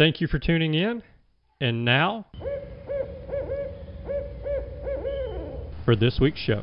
Thank you for tuning in. And now, for this week's show.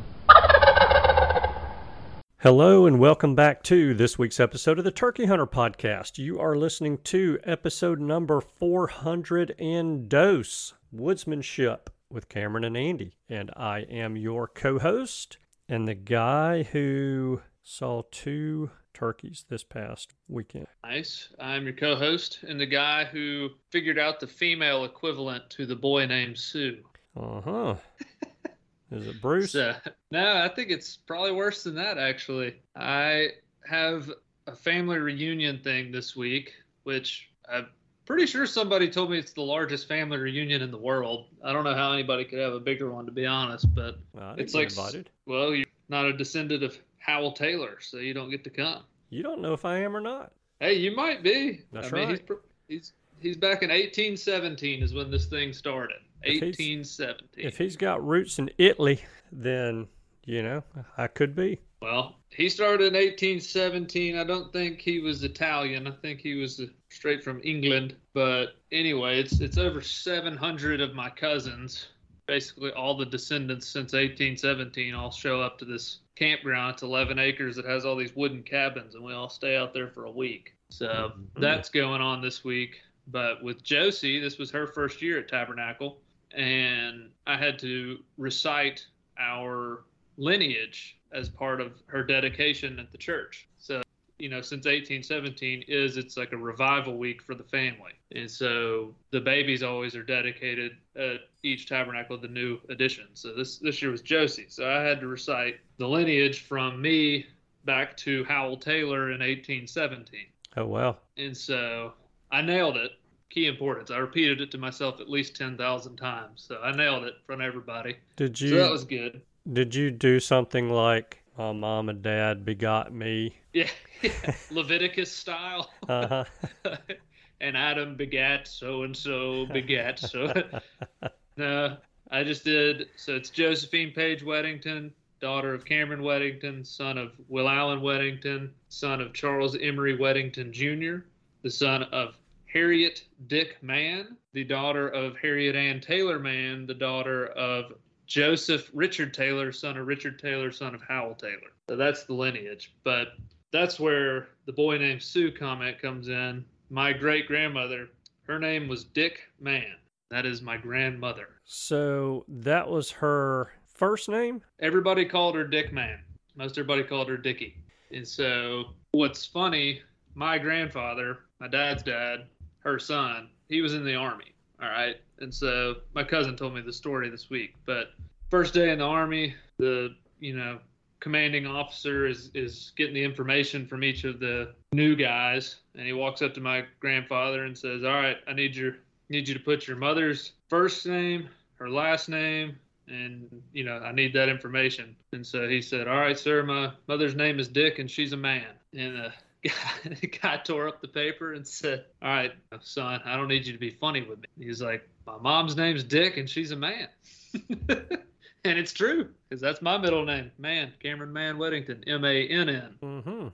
Hello, and welcome back to this week's episode of the Turkey Hunter Podcast. You are listening to episode number 400 and dose Woodsmanship with Cameron and Andy. And I am your co host and the guy who saw two turkeys this past weekend. Nice. I'm your co host and the guy who figured out the female equivalent to the boy named Sue. Uh huh. Is it Bruce? So, no, I think it's probably worse than that, actually. I have a family reunion thing this week, which I'm pretty sure somebody told me it's the largest family reunion in the world. I don't know how anybody could have a bigger one, to be honest, but Well, it's like, invited. well, you're not a descendant of Howell Taylor, so you don't get to come. You don't know if I am or not. Hey, you might be. That's I mean, he's, right. he's he's back in 1817 is when this thing started. If he's- 1817. If he's got roots in Italy, then, you know, I could be. Well, he started in 1817. I don't think he was Italian. I think he was uh, straight from England. But anyway, it's it's over 700 of my cousins, basically all the descendants since 1817, all show up to this campground. It's 11 acres. It has all these wooden cabins, and we all stay out there for a week. So mm-hmm. that's going on this week. But with Josie, this was her first year at Tabernacle, and I had to recite our lineage as part of her dedication at the church. You know, since 1817 is it's like a revival week for the family. And so the babies always are dedicated at each tabernacle the new addition. So this this year was Josie. So I had to recite the lineage from me back to Howell Taylor in 1817. Oh, well. And so I nailed it. Key importance. I repeated it to myself at least 10,000 times. So I nailed it in front of everybody. Did you So you that was good. did you do something like my mom and dad begot me? Yeah, Leviticus style. Uh-huh. and Adam begat so and so begat so. no, I just did. So it's Josephine Page Weddington, daughter of Cameron Weddington, son of Will Allen Weddington, son of Charles Emery Weddington Jr., the son of Harriet Dick Mann, the daughter of Harriet Ann Taylor Mann, the daughter of Joseph Richard Taylor, son of Richard Taylor, son of Howell Taylor. So that's the lineage. But that's where the boy named Sue comment comes in. My great grandmother, her name was Dick Mann. That is my grandmother. So that was her first name? Everybody called her Dick Mann. Most everybody called her Dickie. And so what's funny, my grandfather, my dad's dad, her son, he was in the army. All right. And so my cousin told me the story this week. But first day in the army, the you know commanding officer is is getting the information from each of the new guys, and he walks up to my grandfather and says, "All right, I need your need you to put your mother's first name, her last name, and you know I need that information." And so he said, "All right, sir, my mother's name is Dick, and she's a man." And uh, the guy tore up the paper and said, All right, son, I don't need you to be funny with me. He's like, My mom's name's Dick and she's a man. and it's true because that's my middle name, Man, Cameron Mann Weddington, M A N N. Mm-hmm.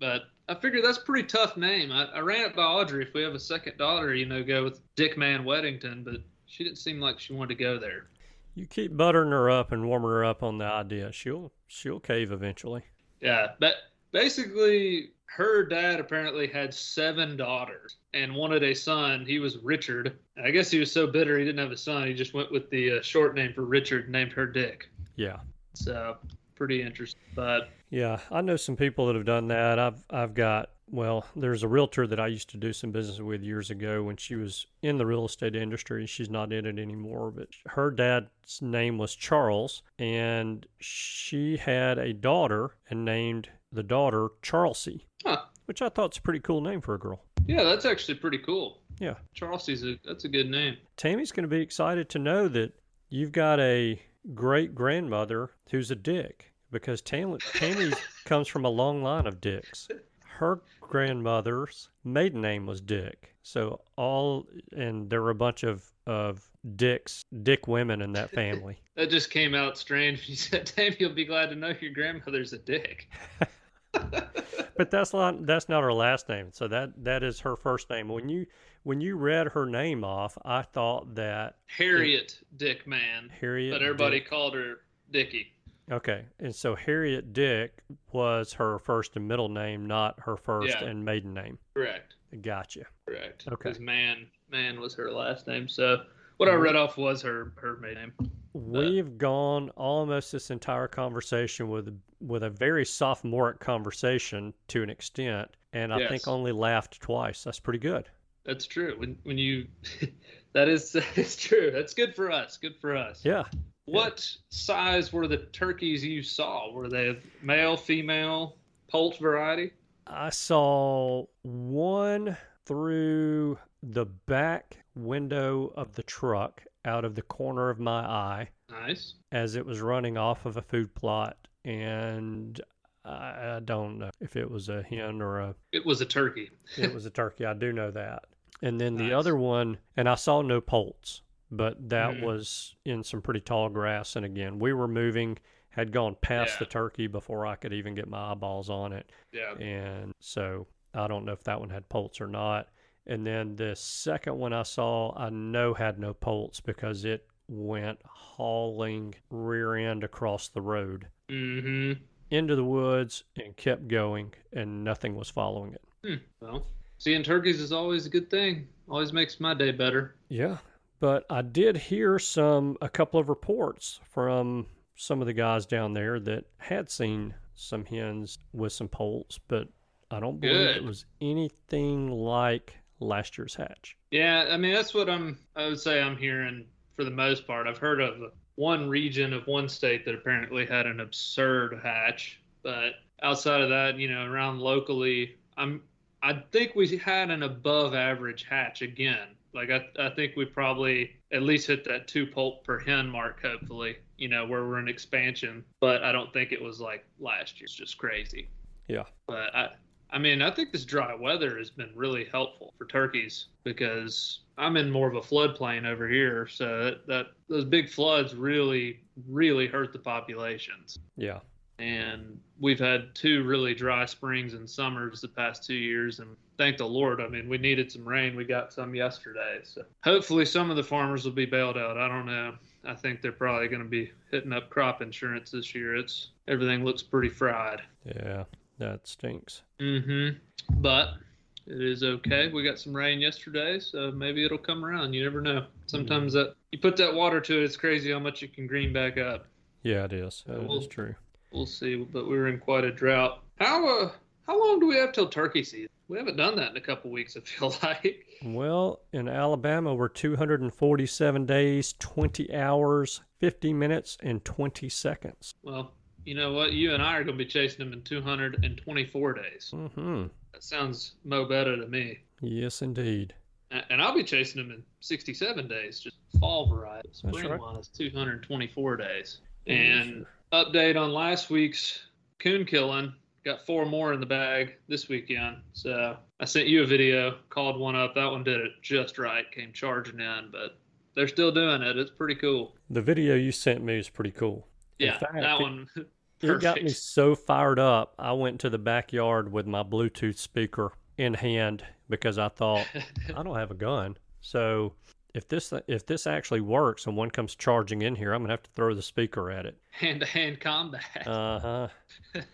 But I figure that's a pretty tough name. I, I ran it by Audrey if we have a second daughter, you know, go with Dick Man Weddington, but she didn't seem like she wanted to go there. You keep buttering her up and warming her up on the idea. She'll she'll cave eventually. Yeah, but basically her dad apparently had seven daughters and wanted a son. He was Richard. I guess he was so bitter he didn't have a son. He just went with the uh, short name for Richard, named her Dick. Yeah. So pretty interesting. But yeah, I know some people that have done that. I've I've got well, there's a realtor that I used to do some business with years ago when she was in the real estate industry. She's not in it anymore, but her dad's name was Charles, and she had a daughter and named the daughter Charlesy, huh. which I thought's a pretty cool name for a girl. Yeah, that's actually pretty cool. Yeah. Charlesy's a that's a good name. Tammy's going to be excited to know that you've got a great grandmother who's a dick because Tammy, Tammy comes from a long line of dicks. Her grandmother's maiden name was Dick. So all and there were a bunch of of dicks, dick women in that family. that just came out strange. You said, "Tammy, you'll be glad to know your grandmother's a dick." but that's not that's not her last name. So that that is her first name. When you when you read her name off, I thought that Harriet it, Dick Man. Harriet, but everybody Dick. called her Dickie. Okay, and so Harriet Dick was her first and middle name, not her first Yeah. and maiden name. Correct. Gotcha. Correct. Okay. Because man, man was her last name. So what I mm-hmm. read off was her her maiden name. Uh, We've gone almost this entire conversation with with a very sophomoric conversation to an extent, and I Yes. think only laughed twice. That's pretty good. That's true. When when you that is that is true. That's good for us. Good for us. Yeah. What size were the turkeys you saw? Were they male, female, poult variety? I saw one through the back window of the truck out of the corner of my eye Nice. as it was running off of a food plot, and I, I don't know if it was a hen or a It was a turkey. it was a turkey. I do know that. And then the Nice. other one, and I saw no poults, but that Mhm. was in some pretty tall grass. And again, we were moving, had gone past Yeah. the turkey before I could even get my eyeballs on it. Yeah. And so I don't know if that one had poults or not. And then the second one I saw, I know had no poults because it went hauling rear end across the road Mm-hmm. into the woods and kept going, and nothing was following it. Hmm. Well, seeing turkeys is always a good thing. Always makes my day better. Yeah, but I did hear some a couple of reports from some of the guys down there that had seen some hens with some poults, but I don't believe it was anything like last year's hatch. Yeah, I mean that's what I'm. I would say I'm hearing for the most part. I've heard of one region of one state that apparently had an absurd hatch, but outside of that, you know, around locally, I'm. I think we had an above average hatch again. Like I, I think we probably at least hit that two poult per hen mark. Hopefully, you know, where we're in expansion. But I don't think it was like last year. It's just crazy. Yeah. But I, I mean, I think this dry weather has been really helpful for turkeys because I'm in more of a floodplain over here, so that, that those big floods really, really hurt the populations. Yeah. And we've had two really dry springs and summers the past two years, and thank the Lord. I mean, we needed some rain. We got some yesterday. So hopefully some of the farmers will be bailed out. I don't know. I think they're probably going to be hitting up crop insurance this year. It's everything looks pretty fried. Yeah, that stinks. Mm-hmm. But it is okay. We got some rain yesterday, so maybe it'll come around. You never know. Sometimes that you put that water to it, it's crazy how much it can green back up. Yeah, it is. That Well- is true. We'll see. But we were in quite a drought. How uh how long do we have till turkey season? We haven't done that in a couple weeks. I feel like. Well, in Alabama, we're 247 days, 20 hours, 50 minutes, and 20 seconds. Well, you know what? You and I are going to be chasing them in 224 days. Mm-hmm. That sounds mo better to me. Yes, indeed. And I'll be chasing them in 67 days, just fall variety. Spring right. one is 224 days. And update on last week's coon killing. Got four more in the bag this weekend. So I sent you a video, called one up. That one did it just right, came charging in, but they're still doing it. It's pretty cool. The video you sent me is pretty cool. Yeah, fact, that one. It got me so fired up. I went to the backyard with my Bluetooth speaker in hand because I thought I don't have a gun. So if this if this actually works and one comes charging in here, I'm gonna have to throw the speaker at it. Hand to hand combat. Uh huh.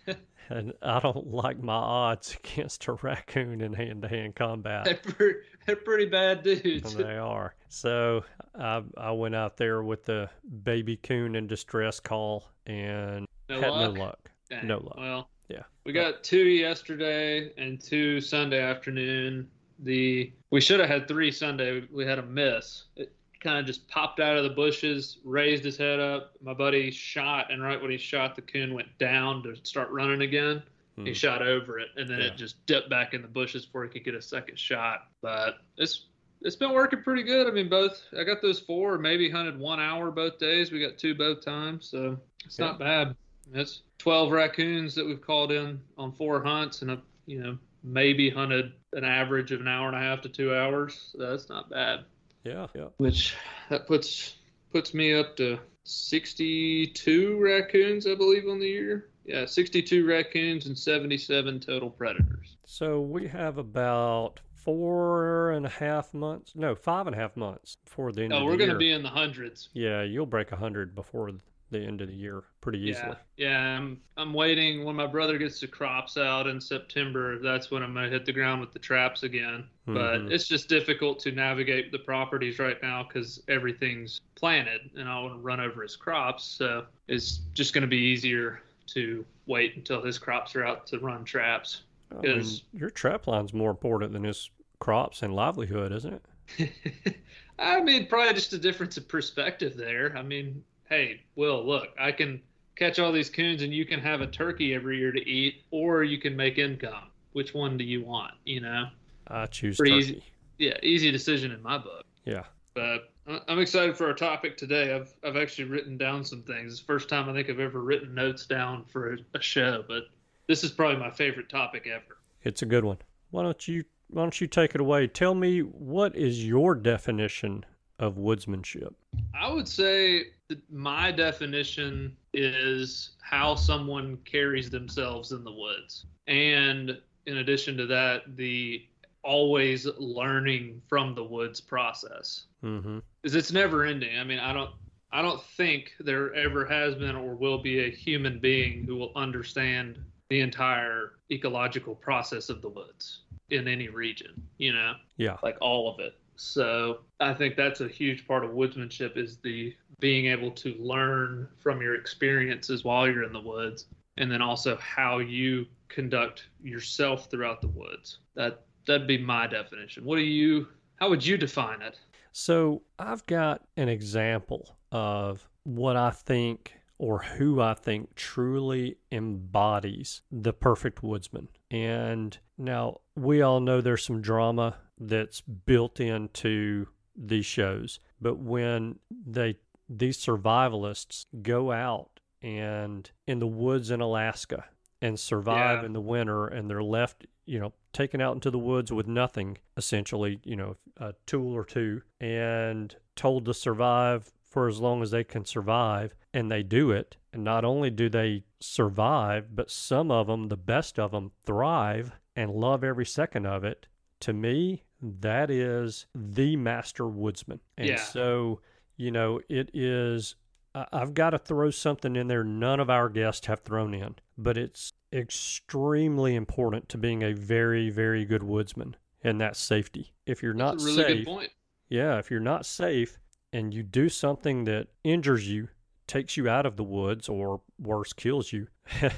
and I don't like my odds against a raccoon in hand to hand combat. they're, pretty, they're pretty bad dudes. And they are. So I I went out there with the baby coon in distress call and No had luck? no luck. Dang. No luck. Well, Yeah. We got two yesterday and two Sunday afternoon. The we should have had three Sunday. We had a miss. It kind of just popped out of the bushes, raised his head up. My buddy shot, and right when he shot, the coon went down to start running again. He Hmm. shot over it, and then Yeah. it just dipped back in the bushes before he could get a second shot. But it's it's been working pretty good. I mean, both I got those four, maybe hunted one hour both days. We got two both times, so it's Yeah. not bad. That's 12 raccoons that we've called in on four hunts, and a, you know maybe hunted an average of an hour and a half to two hours. So that's not bad. Yeah. Yeah. Which that puts puts me up to 62 raccoons, I believe, on the year. Yeah, 62 raccoons and 77 total predators. So we have about four and a half months. No, five and a half months before the end Oh, of we're going to be in the hundreds. Yeah, you'll break a hundred before the end of the year pretty easily. Yeah, yeah. I'm I'm waiting when my brother gets the crops out in September. That's when I'm gonna hit the ground with the traps again. Mhm. But it's just difficult to navigate the properties right now because everything's planted, and I want to run over his crops. So it's just gonna be easier to wait until his crops are out to run traps. I mean, your trap line's more important than his crops and livelihood, isn't it? I mean, probably just a difference of perspective there. I mean, hey, Will, look, I can catch all these coons and you can have a turkey every year to eat, or you can make income. Which one do you want? You know? I choose Pretty turkey. easy. Yeah, easy decision in my book. Yeah. But I'm excited for our topic today. I've I've actually written down some things. It's the first time I think I've ever written notes down for a show, but this is probably my favorite topic ever. It's a good one. Why don't you why don't you take it away? Tell me what is your definition of woodsmanship? I would say that my definition is how someone carries themselves in the woods. And in addition to that, the always learning from the woods process. Mm-hmm. Because it's never ending. I mean, I don't I don't think there ever has been or will be a human being who will understand the entire ecological process of the woods in any region, you know? Yeah. like all of it. So I think that's a huge part of woodsmanship is the being able to learn from your experiences while you're in the woods, and then also how you conduct yourself throughout the woods. That that'd be my definition. What do you? How would you define it? So I've got an example of what I think or who I think truly embodies the perfect woodsman. And now we all know there's some drama that's built into these shows, but when they these survivalists go out and in the woods in Alaska and survive Yeah. in the winter and they're left, you know, taken out into the woods with nothing, essentially, you know, a tool or two, and told to survive for as long as they can survive. And they do it. And not only do they survive, but some of them, the best of them, thrive and love every second of it to me, that is the master woodsman. And Yeah. so, you know, it is, I've got to throw something in there none of our guests have thrown in, but it's extremely important to being a very, very good woodsman, and that's safety. If you're not That's a really safe, good point. yeah, if you're not safe and you do something that injures you, takes you out of the woods, or worse, kills you,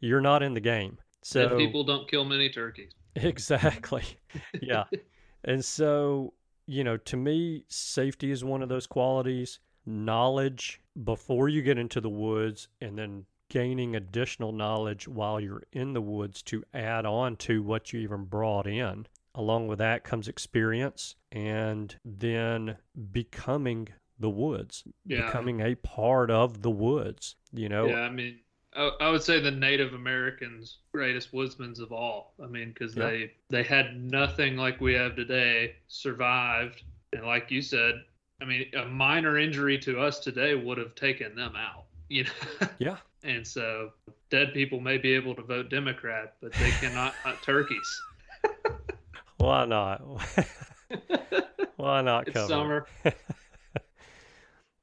you're not in the game. So people don't kill many turkeys. Exactly. Yeah. and so, you know, to me, safety is one of those qualities. Knowledge before you get into the woods, and then gaining additional knowledge while you're in the woods to add on to what you even brought in. Along with that comes experience and then becoming the woods, Yeah. becoming a part of the woods. You know, Yeah, I mean, I, I would say the Native Americans greatest woodsmen of all. I mean, because Yeah. they they had nothing like we have today, survived, and like you said, I mean, a minor injury to us today would have taken them out. You know. yeah. And so, dead people may be able to vote Democrat, but they cannot hunt turkeys. Why not? Why not It's cover? it? summer.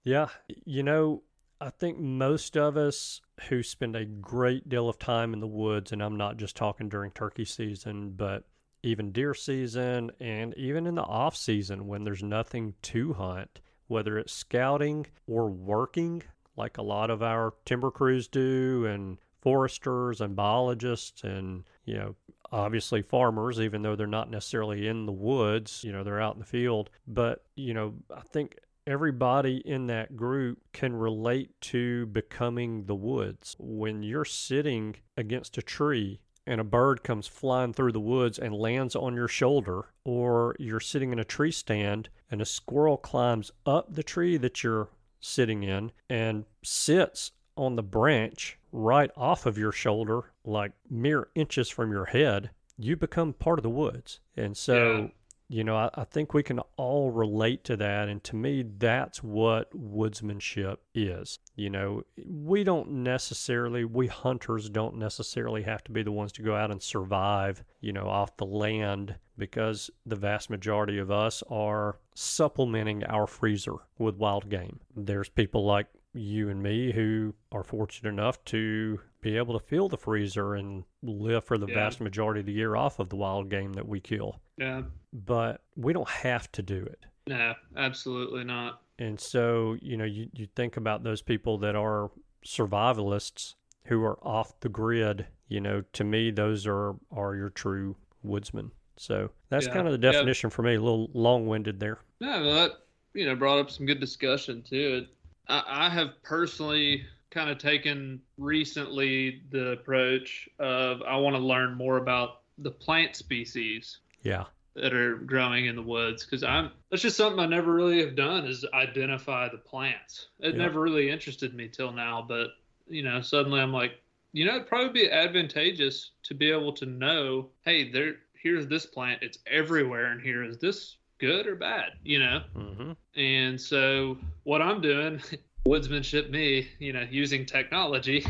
Yeah, you know, I think most of us who spend a great deal of time in the woods, and I'm not just talking during turkey season, but even deer season and even in the off season when there's nothing to hunt, whether it's scouting or working, like a lot of our timber crews do, and foresters and biologists, and, you know, obviously farmers, even though they're not necessarily in the woods, you know, they're out in the field. But, you know, I think everybody in that group can relate to becoming the woods. When you're sitting against a tree and a bird comes flying through the woods and lands on your shoulder, or you're sitting in a tree stand and a squirrel climbs up the tree that you're sitting in and sits on the branch right off of your shoulder, like mere inches from your head, you become part of the woods. And so Yeah. you know, I, I think we can all relate to that. And to me, that's what woodsmanship is. You know, we don't necessarily, we hunters don't necessarily have to be the ones to go out and survive, you know, off the land because the vast majority of us are supplementing our freezer with wild game. There's people like you and me who are fortunate enough to be able to fill the freezer and live for the Yeah. vast majority of the year off of the wild game that we kill Yeah. but we don't have to do it. No, absolutely not. And so, you know, you, you think about those people that are survivalists who are off the grid, you know, to me, those are, are your true woodsmen. So that's Yeah. kind of the Yeah. definition for me, a little long winded there. Yeah, well, that you know brought up some good discussion too. It, I, I have personally kind of taken recently the approach of I want to learn more about the plant species Yeah. that are growing in the woods because I'm that's just something I never really have done is identify the plants. It Yeah. never really interested me till now, but you know suddenly I'm like, you know, it'd probably be advantageous to be able to know, hey, there here's this plant, it's everywhere and here. Is this good or bad? You know. hmm And so what I'm doing, woodsmanship me, you know, using technology,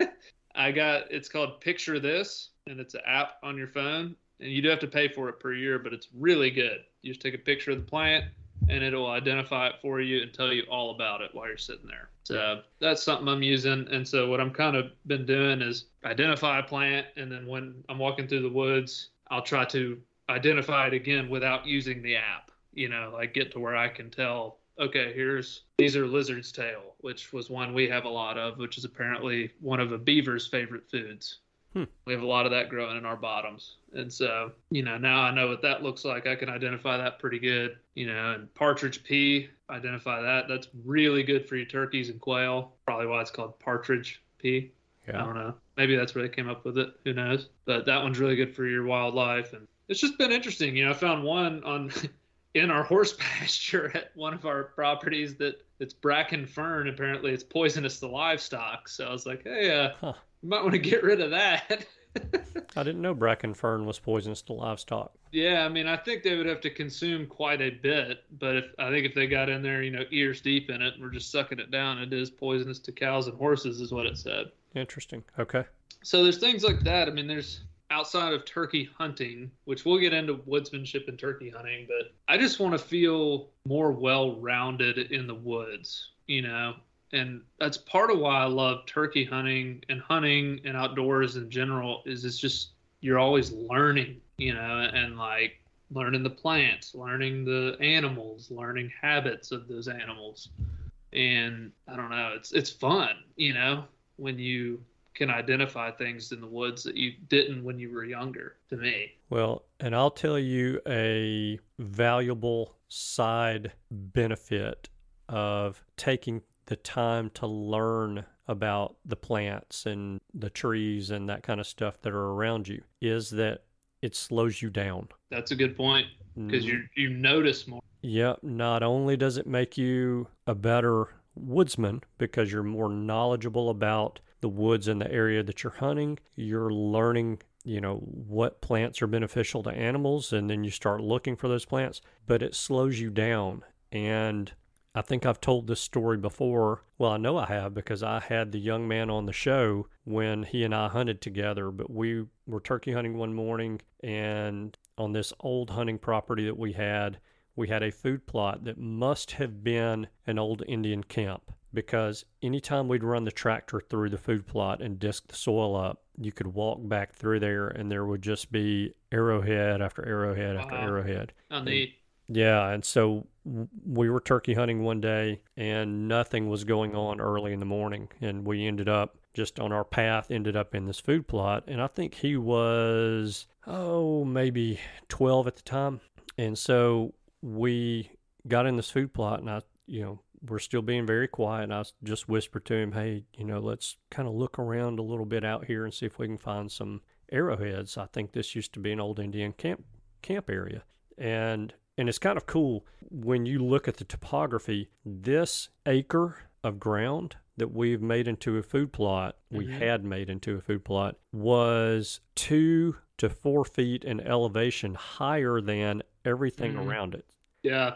I got it's called Picture This, and it's an app on your phone, and you do have to pay for it per year, but it's really good. You just take a picture of the plant, and it'll identify it for you and tell you all about it while you're sitting there. So that's something I'm using. And so what I'm kind of been doing is identify a plant, and then when I'm walking through the woods, I'll try to identify it again without using the app. You know, like get to where I can tell. Okay, here's these are lizard's tail, which was one we have a lot of, which is apparently one of a beaver's favorite foods. Hmm. We have a lot of that growing in our bottoms. And so, you know, now I know what that looks like. I can identify that pretty good. You know, and partridge pea, identify that. That's really good for your turkeys and quail. Probably why it's called partridge pea. Yeah. I don't know. Maybe that's where they came up with it. Who knows? But that one's really good for your wildlife, and it's just been interesting. You know, I found one on in our horse pasture at one of our properties that it's bracken fern. Apparently, it's poisonous to livestock. So I was like, hey, uh, Huh. you might want to get rid of that. I didn't know bracken fern was poisonous to livestock. yeah, I mean, I think they would have to consume quite a bit, but if I think if they got in there, you know, ears deep in it, and we're just sucking it down, it is poisonous to cows and horses, is what it said. Interesting. Okay. so there's things like that. I mean, there's outside of turkey hunting, which we'll get into woodsmanship and turkey hunting, but I just want to feel more well rounded in the woods, you know? And that's part of why I love turkey hunting and hunting and outdoors in general is it's just you're always learning, you know, and like learning the plants, learning the animals, learning habits of those animals. And I don't know, it's it's fun, you know, when you can identify things in the woods that you didn't when you were younger to me. Well, and I'll tell you a valuable side benefit of taking the time to learn about the plants and the trees and that kind of stuff that are around you is that it slows you down. That's a good point because mm. you you notice more. Yep. Not only does it make you a better woodsman because you're more knowledgeable about the woods and the area that you're hunting, you're learning, you know, what plants are beneficial to animals, and then you start looking for those plants, but it slows you down. And I think I've told this story before. Well, I know I have because I had the young man on the show when he and I hunted together. But we were turkey hunting one morning, and on this old hunting property that we had, we had a food plot that must have been an old Indian camp because anytime we'd run the tractor through the food plot and disc the soil up, you could walk back through there and there would just be arrowhead after arrowhead after arrowhead. Neat. Yeah, and so we were turkey hunting one day and nothing was going on early in the morning and we ended up just on our path ended up in this food plot and I think he was oh maybe 12 at the time. And so we got in this food plot and I, you know, we're still being very quiet and I just whispered to him, "Hey, you know, let's kind of look around a little bit out here and see if we can find some arrowheads. I think this used to be an old Indian camp camp area." And and it's kind of cool when you look at the topography. This acre of ground that we've made into a food plot, we Mhm. had made into a food plot, was two to four feet in elevation higher than everything Mhm. around it. Yeah.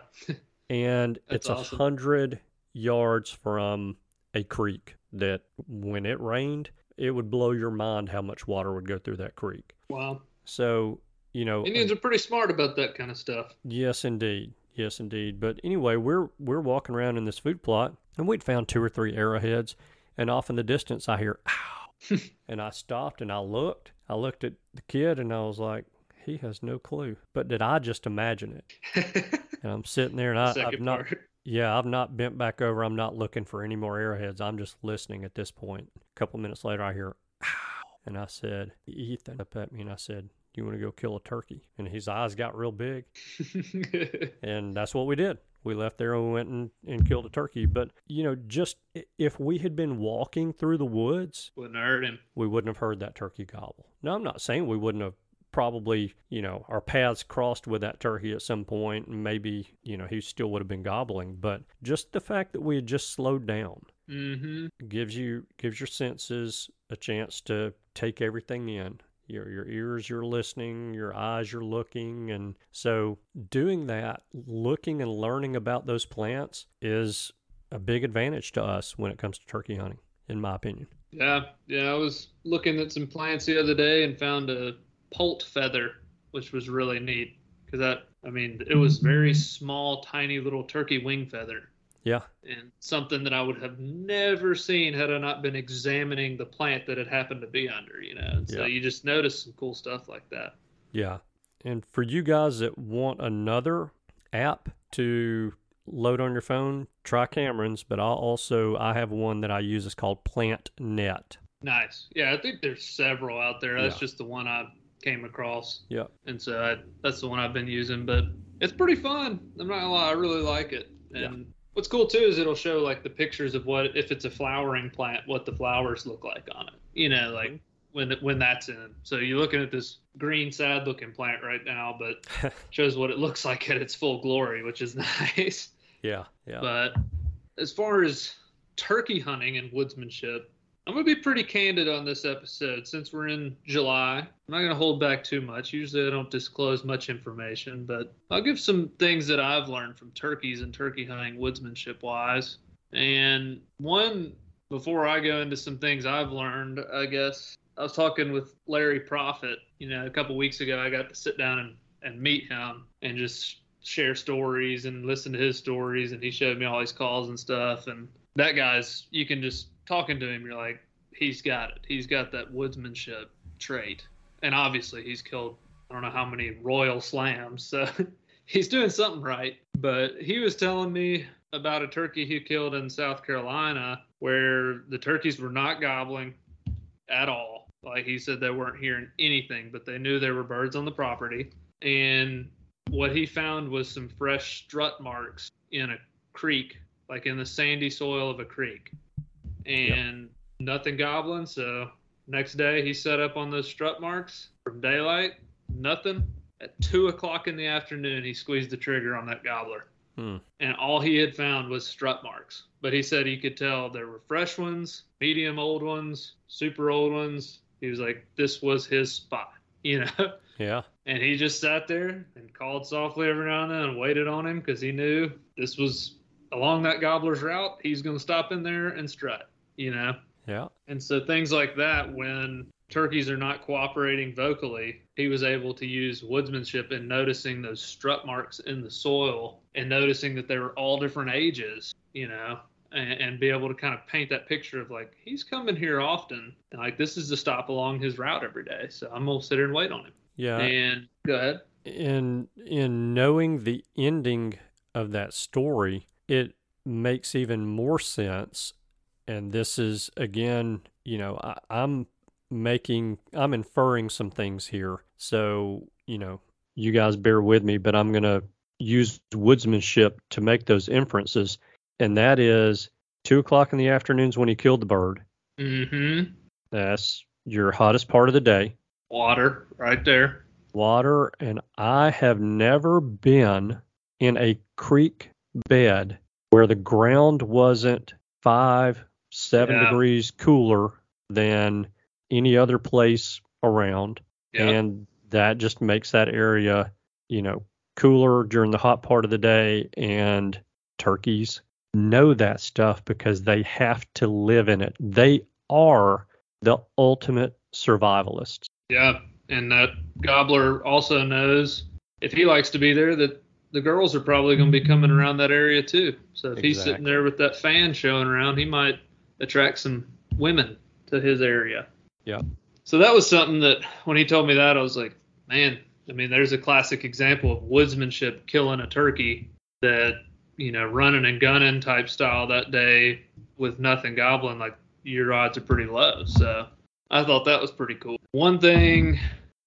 And That's it's a awesome. hundred yards from a creek that when it rained, it would blow your mind how much water would go through that creek. Wow. So, you know, Indians are pretty smart about that kind of stuff. Yes, indeed. Yes, indeed. But anyway, we're we're walking around in this food plot, and we'd found two or three arrowheads, and off in the distance, I hear "ow," and I stopped and I looked. I looked at the kid, and I was like, he has no clue. But did I just imagine it? And I'm sitting there, and I, I've not, part. yeah, I've not bent back over. I'm not looking for any more arrowheads. I'm just listening at this point. A couple minutes later, I hear, ow, and I said, Ethan up at me, and I said, "Do you want to go kill a turkey?" And his eyes got real big. And that's what we did. We left there and we went and, and killed a turkey. But, you know, just if we had been walking through the woods, Wouldn't have heard him. we wouldn't have heard that turkey gobble. Now, I'm not saying we wouldn't have probably, you know, our paths crossed with that turkey at some point and maybe, you know, he still would have been gobbling. But just the fact that we had just slowed down Mm-hmm. gives you gives your senses a chance to take everything in your your ears you're listening your eyes you're looking and so doing that looking and learning about those plants is a big advantage to us when it comes to turkey hunting in my opinion Yeah, yeah. I was looking at some plants the other day and found a poult feather, which was really neat because that, I mean, it was very small, tiny little turkey wing feather, yeah and something that I would have never seen had I not been examining the plant that it happened to be under. You know, and so Yeah. you just notice some cool stuff like that. yeah and for you guys that want another app to load on your phone try cameron's but i'll also i have one that i use it's called plant net Nice. Yeah, I think there's several out there. That's Yeah. just the one I came across. Yeah. And so I, that's the one I've been using, but it's pretty fun. I'm not gonna lie, I really like it. And Yeah. what's cool too is it'll show like the pictures of what if it's a flowering plant, what the flowers look like on it. You know, like Mm-hmm. when when that's in. So you're looking at this green, sad looking plant right now, but shows what it looks like at its full glory, which is nice. yeah yeah But as far as turkey hunting and woodsmanship, I'm gonna be pretty candid on this episode since we're in July. I'm not gonna hold back too much. Usually I don't disclose much information, but I'll give some things that I've learned from turkeys and turkey hunting woodsmanship wise. And one before I go into some things I've learned, I guess I was talking with Larry Proffitt, you know, a couple weeks ago. I got to sit down and, and meet him and just share stories and listen to his stories. And he showed me all his calls and stuff. And that guy's, you can just talking to him, you're like, he's got it. He's got that woodsmanship trait. And obviously, he's killed, I don't know how many royal slams. So he's doing something right. But he was telling me about a turkey he killed in South Carolina where the turkeys were not gobbling at all. Like he said, they weren't hearing anything, but they knew there were birds on the property. And what he found was some fresh strut marks in a creek, like in the sandy soil of a creek, and yep. nothing gobbling. So next day he set up on those strut marks from daylight, nothing. At two o'clock in the afternoon, he squeezed the trigger on that gobbler. Hmm. And all he had found was strut marks. But he said he could tell there were fresh ones, medium old ones, super old ones. He was like, this was his spot, you know? Yeah. And he just sat there and called softly every now and then and waited on him because he knew this was along that gobbler's route. He's going to stop in there and strut, you know? Yeah. And so things like that, when turkeys are not cooperating vocally, he was able to use woodsmanship in noticing those strut marks in the soil and noticing that they were all different ages, you know, and, and, be able to kind of paint that picture of like, he's coming here often. And like, this is the stop along his route every day. So I'm going to sit here and wait on him. Yeah. And go ahead. In, in knowing the ending of that story, it makes even more sense. And this is, again, you know, I, I'm making I'm inferring some things here. So, you know, you guys bear with me, but I'm going to use woodsmanship to make those inferences. And that is two o'clock in the afternoons when he killed the bird. Mm-hmm. That's your hottest part of the day. Water, right there. Water. And I have never been in a creek bed where the ground wasn't five, seven yeah. degrees cooler than any other place around. Yep. And that just makes that area, you know, cooler during the hot part of the day. And turkeys know that stuff because they have to live in it. They are the ultimate survivalists. Yeah. And that gobbler also knows if he likes to be there that the girls are probably going to be coming around that area too. So if exactly. he's sitting there with that fan showing around, he might attract some women to his area. Yeah. So that was something that when he told me that, I was like, man, I mean, there's a classic example of woodsmanship killing a turkey that, you know, running and gunning type style that day with nothing gobbling, like your odds are pretty low. So I thought that was pretty cool. One thing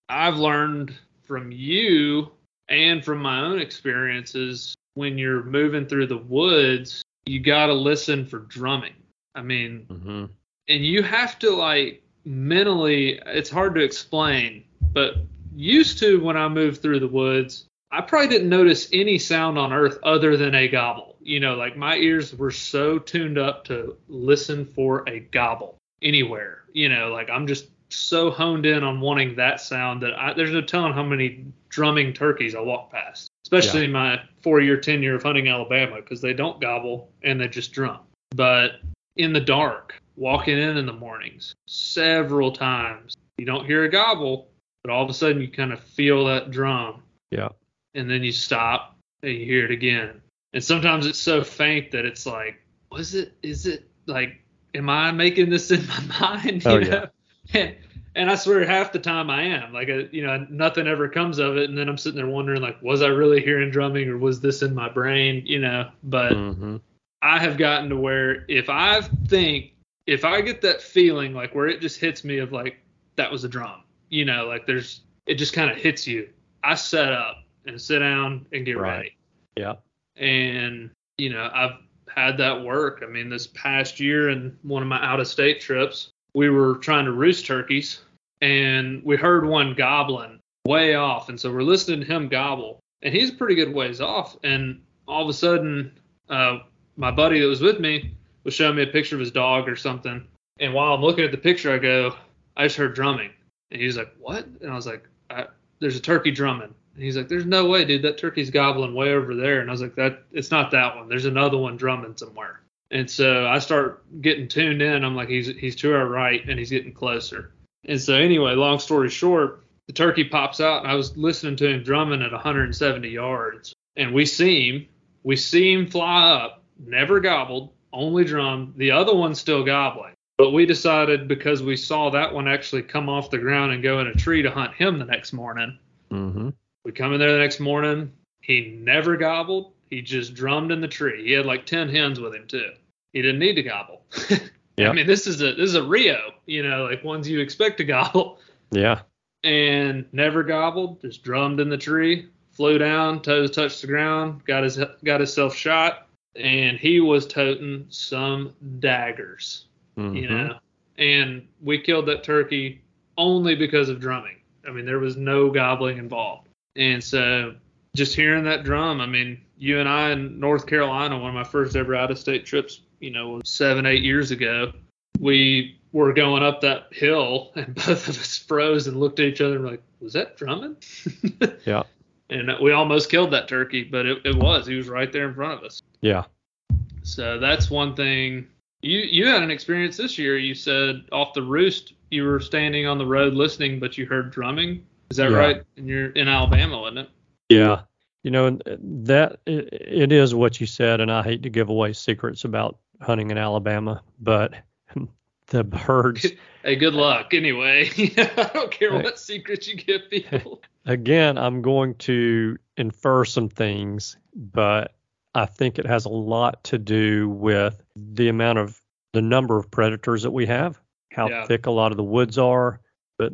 I've learned from you and from my own experiences when you're moving through the woods, you got to listen for drumming. I mean, mm-hmm. and you have to like mentally, it's hard to explain, but used to when I moved through the woods, I probably didn't notice any sound on earth other than a gobble. You know, like my ears were so tuned up to listen for a gobble anywhere. You know, like I'm just so honed in on wanting that sound that I, there's no telling how many drumming turkeys I walk past, especially yeah. my four year tenure of hunting Alabama, because they don't gobble and they just drum. But in the dark, walking in in the mornings several times. You don't hear a gobble, but all of a sudden you kind of feel that drum. Yeah. And then you stop and you hear it again. And sometimes it's so faint that it's like, was it, is it like, am I making this in my mind? You oh, know? yeah. And, I swear half the time I am like, a, uh, you know, nothing ever comes of it. And then I'm sitting there wondering like, was I really hearing drumming or was this in my brain? You know, but mm-hmm. I have gotten to where if I think if I get that feeling like where it just hits me of like that was a drum, you know, like there's it just kind of hits you. I set up and sit down and get right. ready. Yeah. And you know, I've had that work. I mean, this past year in one of my out of state trips, we were trying to roost turkeys and we heard one gobbling way off. And so we're listening to him gobble. And he's a pretty good ways off. And all of a sudden, uh, my buddy that was with me was showing me a picture of his dog or something. And while I'm looking at the picture, I go, I just heard drumming. And he's like, What? And I was like, I, There's a turkey drumming. And he's like, There's no way, dude. That turkey's gobbling way over there. And I was like, That it's not that one. There's another one drumming somewhere. And so I start getting tuned in. I'm like, he's he's to our right and he's getting closer. And so anyway, long story short, the turkey pops out, and I was listening to him drumming at 170 yards, and we see him, we see him fly up, never gobbled, only drummed. The other one's still gobbling. But we decided because we saw that one actually come off the ground and go in a tree to hunt him the next morning. Mm-hmm. We come in there the next morning. He never gobbled. He just drummed in the tree. He had like 10 hens with him too. He didn't need to gobble. Yeah. I mean, this is a this is a Rio, you know, like ones you expect to gobble. Yeah. And never gobbled, just drummed in the tree, flew down, toes touched the ground, got his got himself shot, and he was toting some daggers Mhm. you know. And we killed that turkey only because of drumming. I mean, there was no gobbling involved. And so just hearing that drum, I mean, you and I in North Carolina, one of my first ever out of state trips, you know, seven, eight years ago. We were going up that hill and both of us froze and looked at each other and were like, was that drumming? Yeah. And we almost killed that turkey, but it, it was. He was right there in front of us. Yeah. So that's one thing. You you had an experience this year. You said off the roost you were standing on the road listening, but you heard drumming. Is that Yeah. right? And you're in Alabama, wasn't it? Yeah. You know, uh, that it, it is what you said, and I hate to give away secrets about hunting in Alabama, but the birds, Hey, good luck. Anyway, I don't care Hey. what secrets you give people. again, I'm going to infer some things, but I think it has a lot to do with the amount of the number of predators that we have, how Yeah. thick a lot of the woods are, but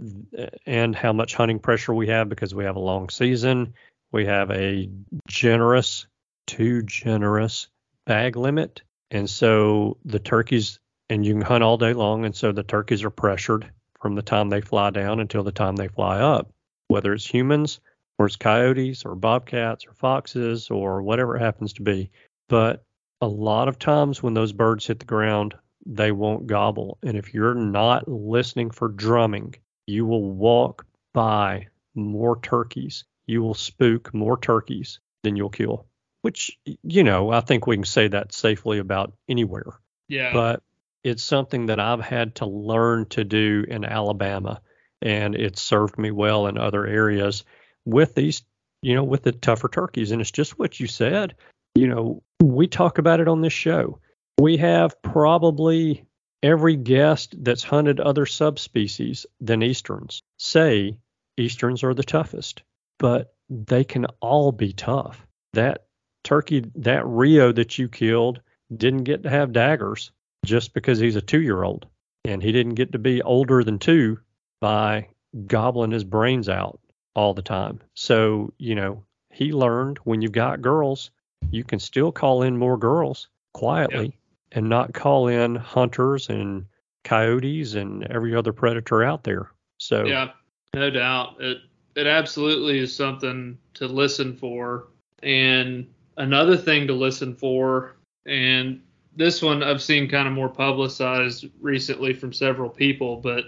and how much hunting pressure we have because we have a long season. We have a generous, too generous bag limit. And so the turkeys, and you can hunt all day long. And so the turkeys are pressured from the time they fly down until the time they fly up, whether it's humans or it's coyotes or bobcats or foxes or whatever it happens to be. But a lot of times when those birds hit the ground, they won't gobble. And if you're not listening for drumming, you will walk by more turkeys. You will spook more turkeys than you'll kill, which, you know, I think we can say that safely about anywhere. Yeah. But it's something that I've had to learn to do in Alabama, and it's served me well in other areas with these, you know, with the tougher turkeys. And it's just what you said. You know, we talk about it on this show. We have probably every guest that's hunted other subspecies than easterns say easterns are the toughest, but they can all be tough. That turkey, that Rio that you killed, didn't get to have daggers just because he's a two year old. And he didn't get to be older than two by gobbling his brains out all the time. So, you know, he learned when you've got girls, you can still call in more girls quietly and not call in hunters and coyotes and every other predator out there. So, Yeah, no doubt. It it absolutely is something to listen for. And another thing to listen for, and this one I've seen kind of more publicized recently from several people, but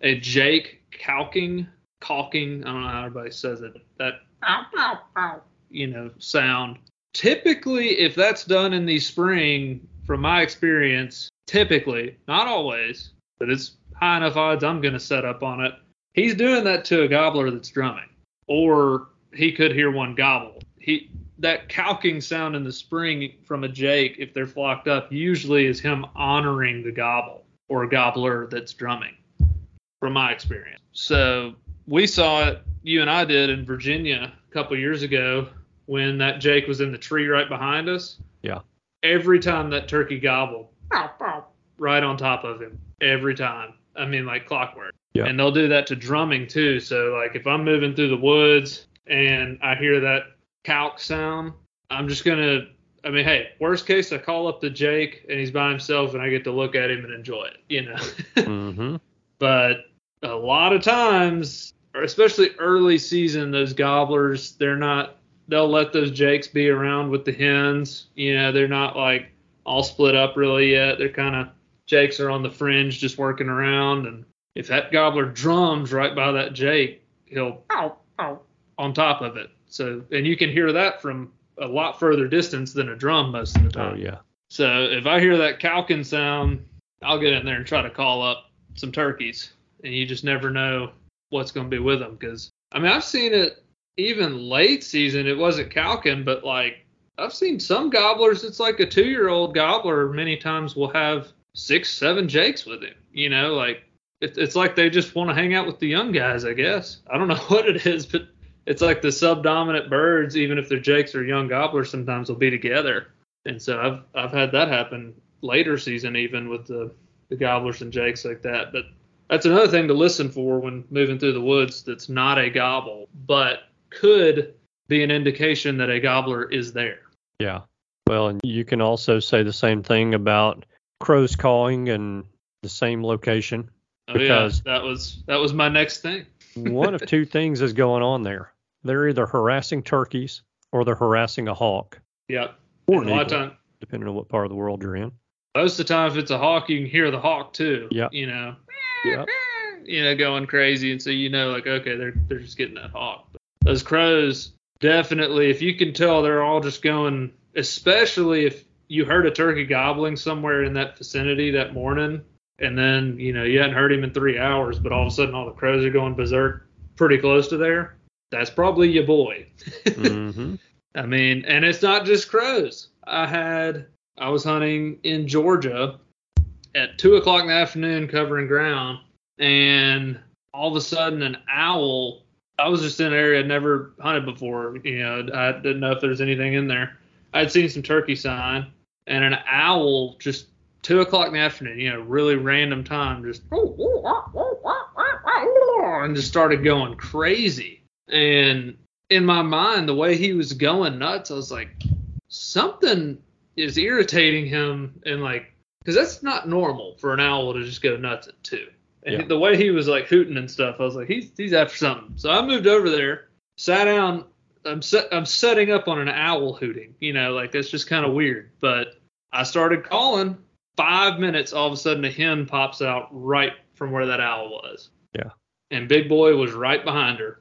a Jake calking, caulking, I don't know how everybody says it, that you know, sound. Typically, if that's done in the spring, from my experience, typically, not always, but it's high enough odds I'm going to set up on it. He's doing that to a gobbler that's drumming, or he could hear one gobble. He that calking sound in the spring from a jake, if they're flocked up, usually is him honoring the gobble or gobbler that's drumming, from my experience. So we saw it, you and I did in Virginia a couple years ago when that jake was in the tree right behind us. Yeah. Every time that turkey gobbled, right on top of him every time. I mean, like clockwork. Yeah. And they'll do that to drumming too. So, like, if I'm moving through the woods and I hear that calc sound, I'm just gonna. I mean, hey, worst case, I call up the Jake and he's by himself and I get to look at him and enjoy it, you know. hmm but a lot of times, or especially early season, those gobblers, they're not. They'll let those jakes be around with the hens. You know, they're not like all split up really yet. They're kind of jakes are on the fringe, just working around. And if that gobbler drums right by that jake, he'll ow, ow, on top of it. So, and you can hear that from a lot further distance than a drum most of the time. oh time. yeah, So if I hear that calkin sound, I'll get in there and try to call up some turkeys. and you just never know what's going to be with them. Because I mean, I've seen it even late season. It wasn't Calkin, but like I've seen some gobblers. It's like a two-year-old gobbler. Many times will have six, seven jakes with him. You know, like it, it's like they just want to hang out with the young guys. I guess I don't know what it is, but it's like the subdominant birds, even if they're jakes or young gobblers, sometimes will be together. And so I've I've had that happen later season, even with the the gobblers and jakes like that. But that's another thing to listen for when moving through the woods. That's not a gobble, but could be an indication that a gobbler is there. Yeah. Well, and you can also say the same thing about crows calling and the same location. Oh Because- yeah, that was that was my next thing. One of two things is going on there. They're either harassing turkeys or they're harassing a hawk, Yep. or a lot of eagle, time, depending on what part of the world you're in. most of the time, if it's a hawk, you can hear the hawk too. Yeah. You know. Yep. You know, going crazy, and so you know, like, okay, they're they're just getting that hawk. But those crows, definitely, if you can tell, they're all just going. Especially if you heard a turkey gobbling somewhere in that vicinity that morning, and then you know you hadn't heard him in three hours, but all of a sudden all the crows are going berserk pretty close to there. That's probably your boy. hmm I mean, and it's not just crows. I had I was hunting in Georgia at two o'clock in the afternoon covering ground, and all of a sudden an owl. I was just in an area I'd never hunted before. You know, I didn't know if there's anything in there. I'd seen some turkey sign, and an owl just two o'clock in the afternoon. You know, really random time, just oh, oh, oh, and just started going crazy. And in my mind, the way he was going nuts, I was like, something is irritating him, and like, because that's not normal for an owl to just go nuts at two. And Yeah. the way he was like hooting and stuff, I was like, he's he's after something. So I moved over there, sat down. I'm set, I'm setting up on an owl hooting. You know, like that's just kind of weird. But I started calling. Five minutes, all of a sudden a hen pops out right from where that owl was. Yeah. And Big Boy was right behind her.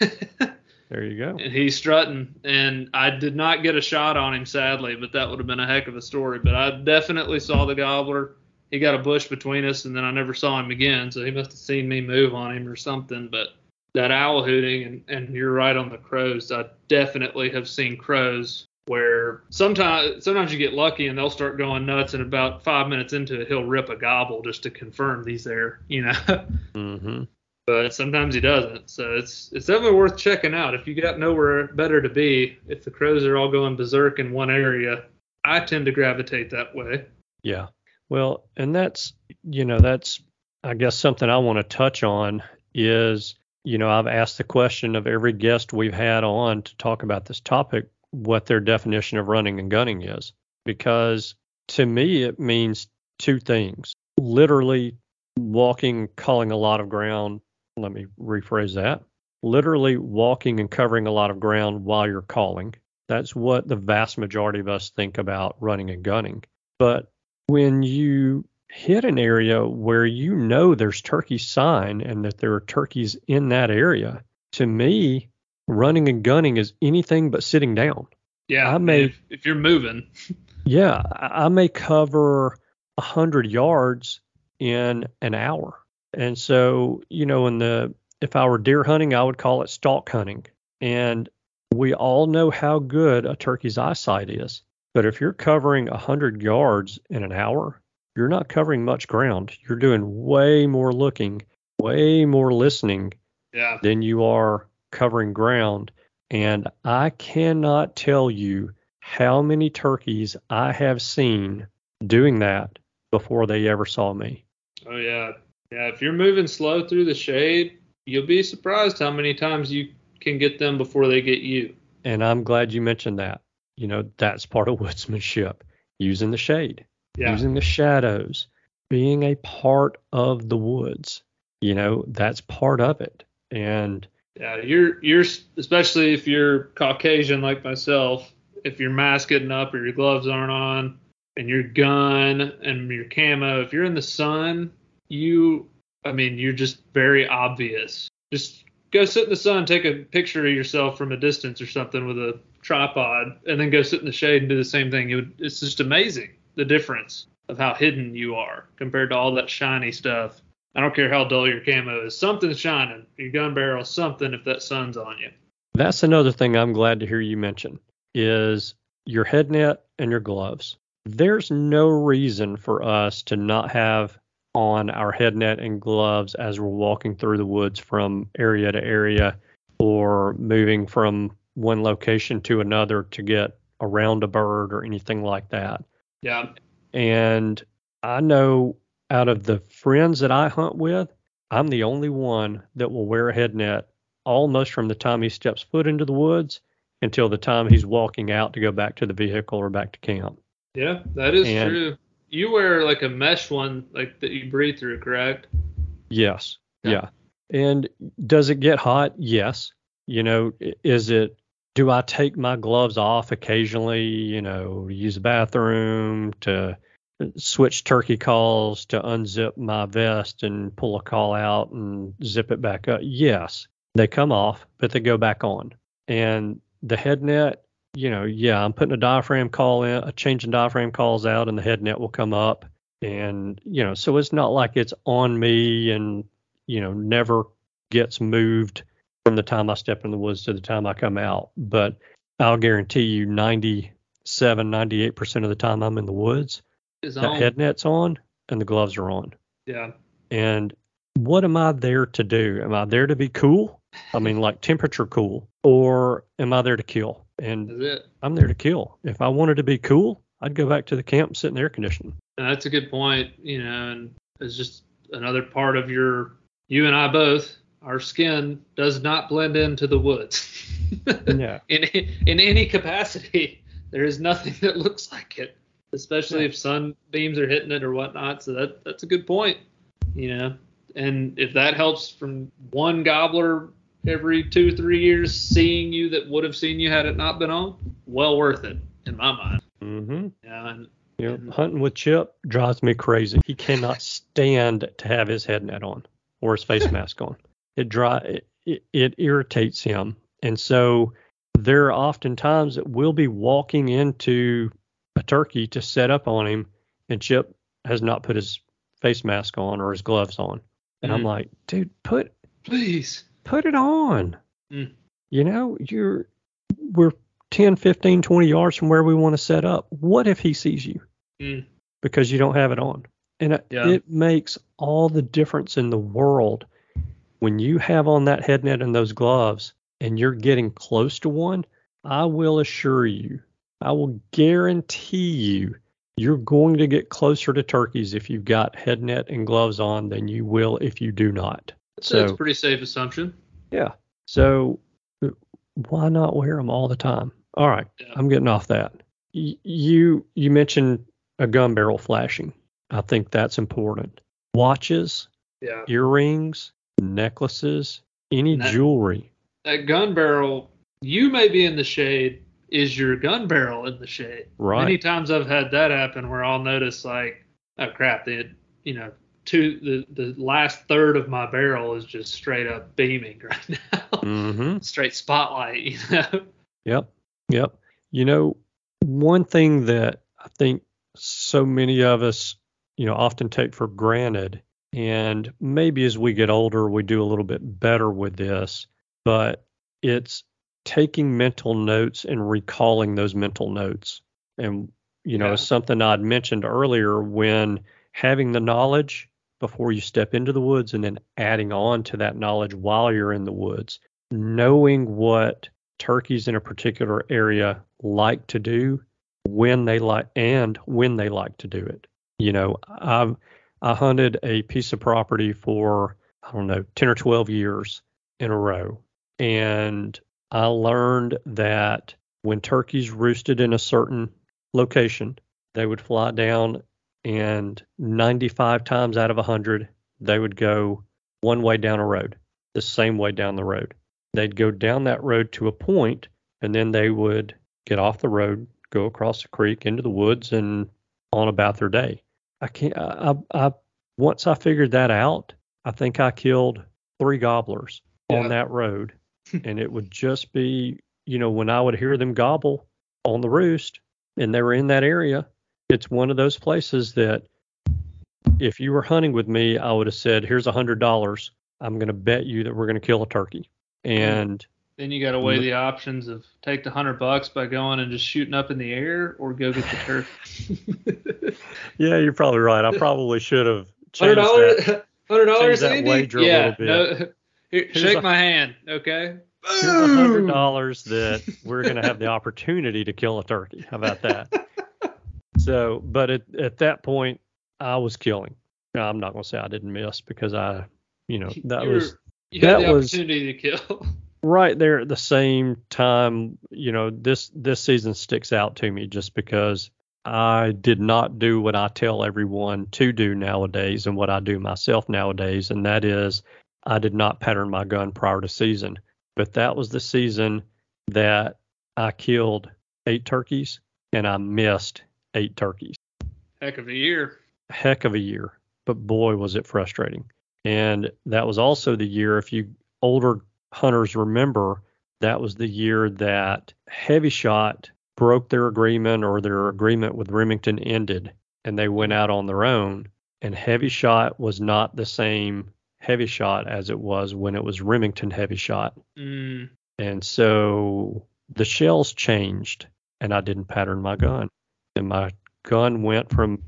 There you go. and he's strutting and i did not get a shot on him sadly but that would have been a heck of a story but i definitely saw the gobbler he got a bush between us and then i never saw him again so he must have seen me move on him or something but that owl hooting and, and you're right on the crows i definitely have seen crows where sometimes sometimes you get lucky and they'll start going nuts and about five minutes into it he'll rip a gobble just to confirm these there you know hmm but sometimes he doesn't. So it's it's definitely worth checking out. If you got nowhere better to be, if the crows are all going berserk in one area, I tend to gravitate that way. Yeah. Well, and that's, you know, that's, I guess, something I want to touch on is, you know, I've asked the question of every guest we've had on to talk about this topic, what their definition of running and gunning is. Because to me, it means two things literally walking, calling a lot of ground. Let me rephrase that. Literally walking and covering a lot of ground while you're calling. That's what the vast majority of us think about running and gunning. But when you hit an area where you know there's turkey sign and that there are turkeys in that area, to me, running and gunning is anything but sitting down. Yeah, I may- if, if you're moving, Yeah, I may cover a hundred yards in an hour. And so, you know, in the if I were deer hunting, I would call it stalk hunting. And we all know how good a turkey's eyesight is. But if you're covering a hundred yards in an hour, you're not covering much ground. You're doing way more looking, way more listening yeah, than you are covering ground. And I cannot tell you how many turkeys I have seen doing that before they ever saw me. oh yeah, yeah. If you're moving slow through the shade, you'll be surprised how many times you can get them before they get you. And I'm glad you mentioned that. You know, that's part of woodsmanship using the shade, Yeah, using the shadows, being a part of the woods. You know, that's part of it. And yeah. You're you're especially if you're Caucasian like myself. If your mask isn't up or your gloves aren't on, and your gun and your camo, if you're in the sun, you, I mean, you're just very obvious. Just go sit in the sun, take a picture of yourself from a distance or something with a tripod, and then go sit in the shade and do the same thing. It would, it's just amazing the difference of how hidden you are compared to all that shiny stuff I don't care how dull your camo is. Something's shining. Your gun barrel, something if that sun's on you. That's another thing I'm glad to hear you mention is your head net and your gloves. There's no reason for us to not have on our head net and gloves as we're walking through the woods from area to area or moving from one location to another to get around a bird or anything like that. Yeah. And I know out of the friends that I hunt with, I'm the only one that will wear a head net almost from the time he steps foot into the woods until the time he's walking out to go back to the vehicle or back to camp. Yeah, that is And- true. You wear like a mesh one, like that you breathe through, correct? Yes. Yeah. Yeah. And does it get hot? Yes. You know, is it do I take my gloves off occasionally, you know, use the bathroom, to switch turkey calls, to unzip my vest and pull a call out and zip it back up? Yes. They come off, but they go back on. And the head net, you know, yeah, I'm putting a diaphragm call in, a changing diaphragm calls out, and the head net will come up. And, you know, so it's not like it's on me and, you know, never gets moved from the time I step in the woods to the time I come out. But I'll guarantee you 97, 98% of the time I'm in the woods, Is that on. head net's on and the gloves are on. Yeah. And what am I there to do? Am I there to be cool? I mean, like temperature cool, or am I there to kill? And. I'm there to kill. If I wanted to be cool, I'd go back to the camp and sit in the air conditioning. And that's a good point, you know, and it's just another part of your you and I both, our skin does not blend into the woods. Yeah. in in any capacity. There is nothing that looks like it, especially Yeah. if sunbeams are hitting it or whatnot. So that that's a good point, you know. And if that helps from one gobbler every two three years seeing you that would have seen you had it not been on, well worth it in my mind. Mm-hmm. Yeah, and You know, And- hunting with Chip drives me crazy. He cannot stand to have his head net on or his face mask on. It dry it, it, it irritates him, and so there are often times that we'll be walking into a turkey to set up on him, and Chip has not put his face mask on or his gloves on, and I'm Mm. like, dude, put please. put it on. Mm. You know, you're we're 10, 15, 20 yards from where we want to set up. What if he sees you? Mm. because you don't have it on. And Yeah. it makes all the difference in the world when you have on that head net and those gloves and you're getting close to one. I will assure you, I will guarantee you, you're going to get closer to turkeys if you've got head net and gloves on than you will if you do not. That's, that's So- a pretty safe assumption. Yeah. So uh, why not wear them all the time? All right. Yeah. I'm getting off that. Y- you you mentioned a gun barrel flashing. I think that's important. Watches, Yeah. earrings, necklaces, any Ne- jewelry. That gun barrel, you may be in the shade. Is your gun barrel in the shade? Right. Many times I've had that happen where I'll notice like, oh crap, the you know, two the the last third of my barrel is just straight up beaming right now. Mm-hmm. straight spotlight, you know. Yep. Yep. You know, one thing that I think so many of us, you know, often take for granted, and maybe as we get older, we do a little bit better with this, but it's taking mental notes and recalling those mental notes. And, you know, Yeah. something I'd mentioned earlier when having the knowledge before you step into the woods and then adding on to that knowledge while you're in the woods, knowing what turkeys in a particular area like to do when they like and when they like to do it. You know, I've I hunted a piece of property for I don't know 10 or 12 years in a row and I learned that when turkeys roosted in a certain location, they would fly down and 95 times out of 100 they would go one way down a road, the same way down the road. They'd go down that road to a point and then they would get off the road go across the creek into the woods and on about their day. I can't i i, once i figured that out i think i killed three gobblers Yeah. on that road and it would just be you know when i would hear them gobble on the roost and they were in that area it's one of those places that if you were hunting with me, I would have said, "Here's a hundred dollars. I'm going to bet you that we're going to kill a turkey." And Then you got to weigh the options of take the hundred bucks by going and just shooting up in the air, or go get the turkey. yeah, you're probably right. I probably should have changed dollars. that. Hundred dollars, change that wager a yeah. little No, here, shake a- my hand, okay? Here's hundred dollars that we're going to have the opportunity to kill a turkey. How about that? so, but at, at that point, I was killing. Now, I'm not going to say I didn't miss because I, you know, that You were- was You had that the was- opportunity to kill. right there at the same time. You know, this this season sticks out to me just because I did not do what I tell everyone to do nowadays and what I do myself nowadays, and that is I did not pattern my gun prior to season. But that was the season that I killed eight turkeys and I missed eight turkeys. Heck of a year. Heck of a year, but boy was it frustrating. And that was also the year, if you older hunters remember, that was the year that Hevi-Shot broke their agreement or their agreement with Remington ended and they went out on their own. And Hevi-Shot was not the same Hevi-Shot as it was when it was Remington Hevi-Shot. Mm, And so the shells changed and I didn't pattern my gun. And my gun went from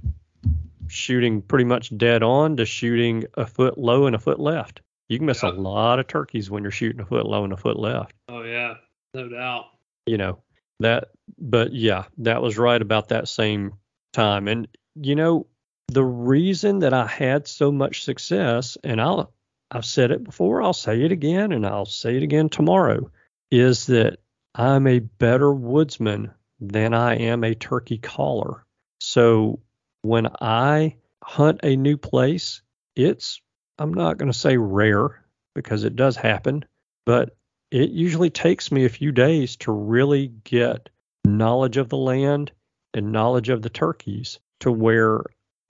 shooting pretty much dead on to shooting a foot low and a foot left. You can miss a lot of turkeys when you're shooting a foot low and a foot left. oh yeah, no doubt. You know, that but yeah, that was right about that same time. And you know, the reason that I had so much success, and I'll I've said it before, I'll say it again, and I'll say it again tomorrow, is that I'm a better woodsman than I am a turkey caller. So when I hunt a new place, it's I'm not going to say rare because it does happen, but it usually takes me a few days to really get knowledge of the land and knowledge of the turkeys to where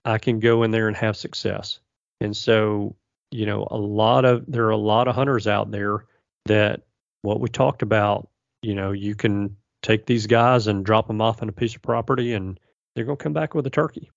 I can go in there and have success. And so, you know, a lot of there are a lot of hunters out there that what we talked about, you know, you can take these guys and drop them off on a piece of property and they're going to come back with a turkey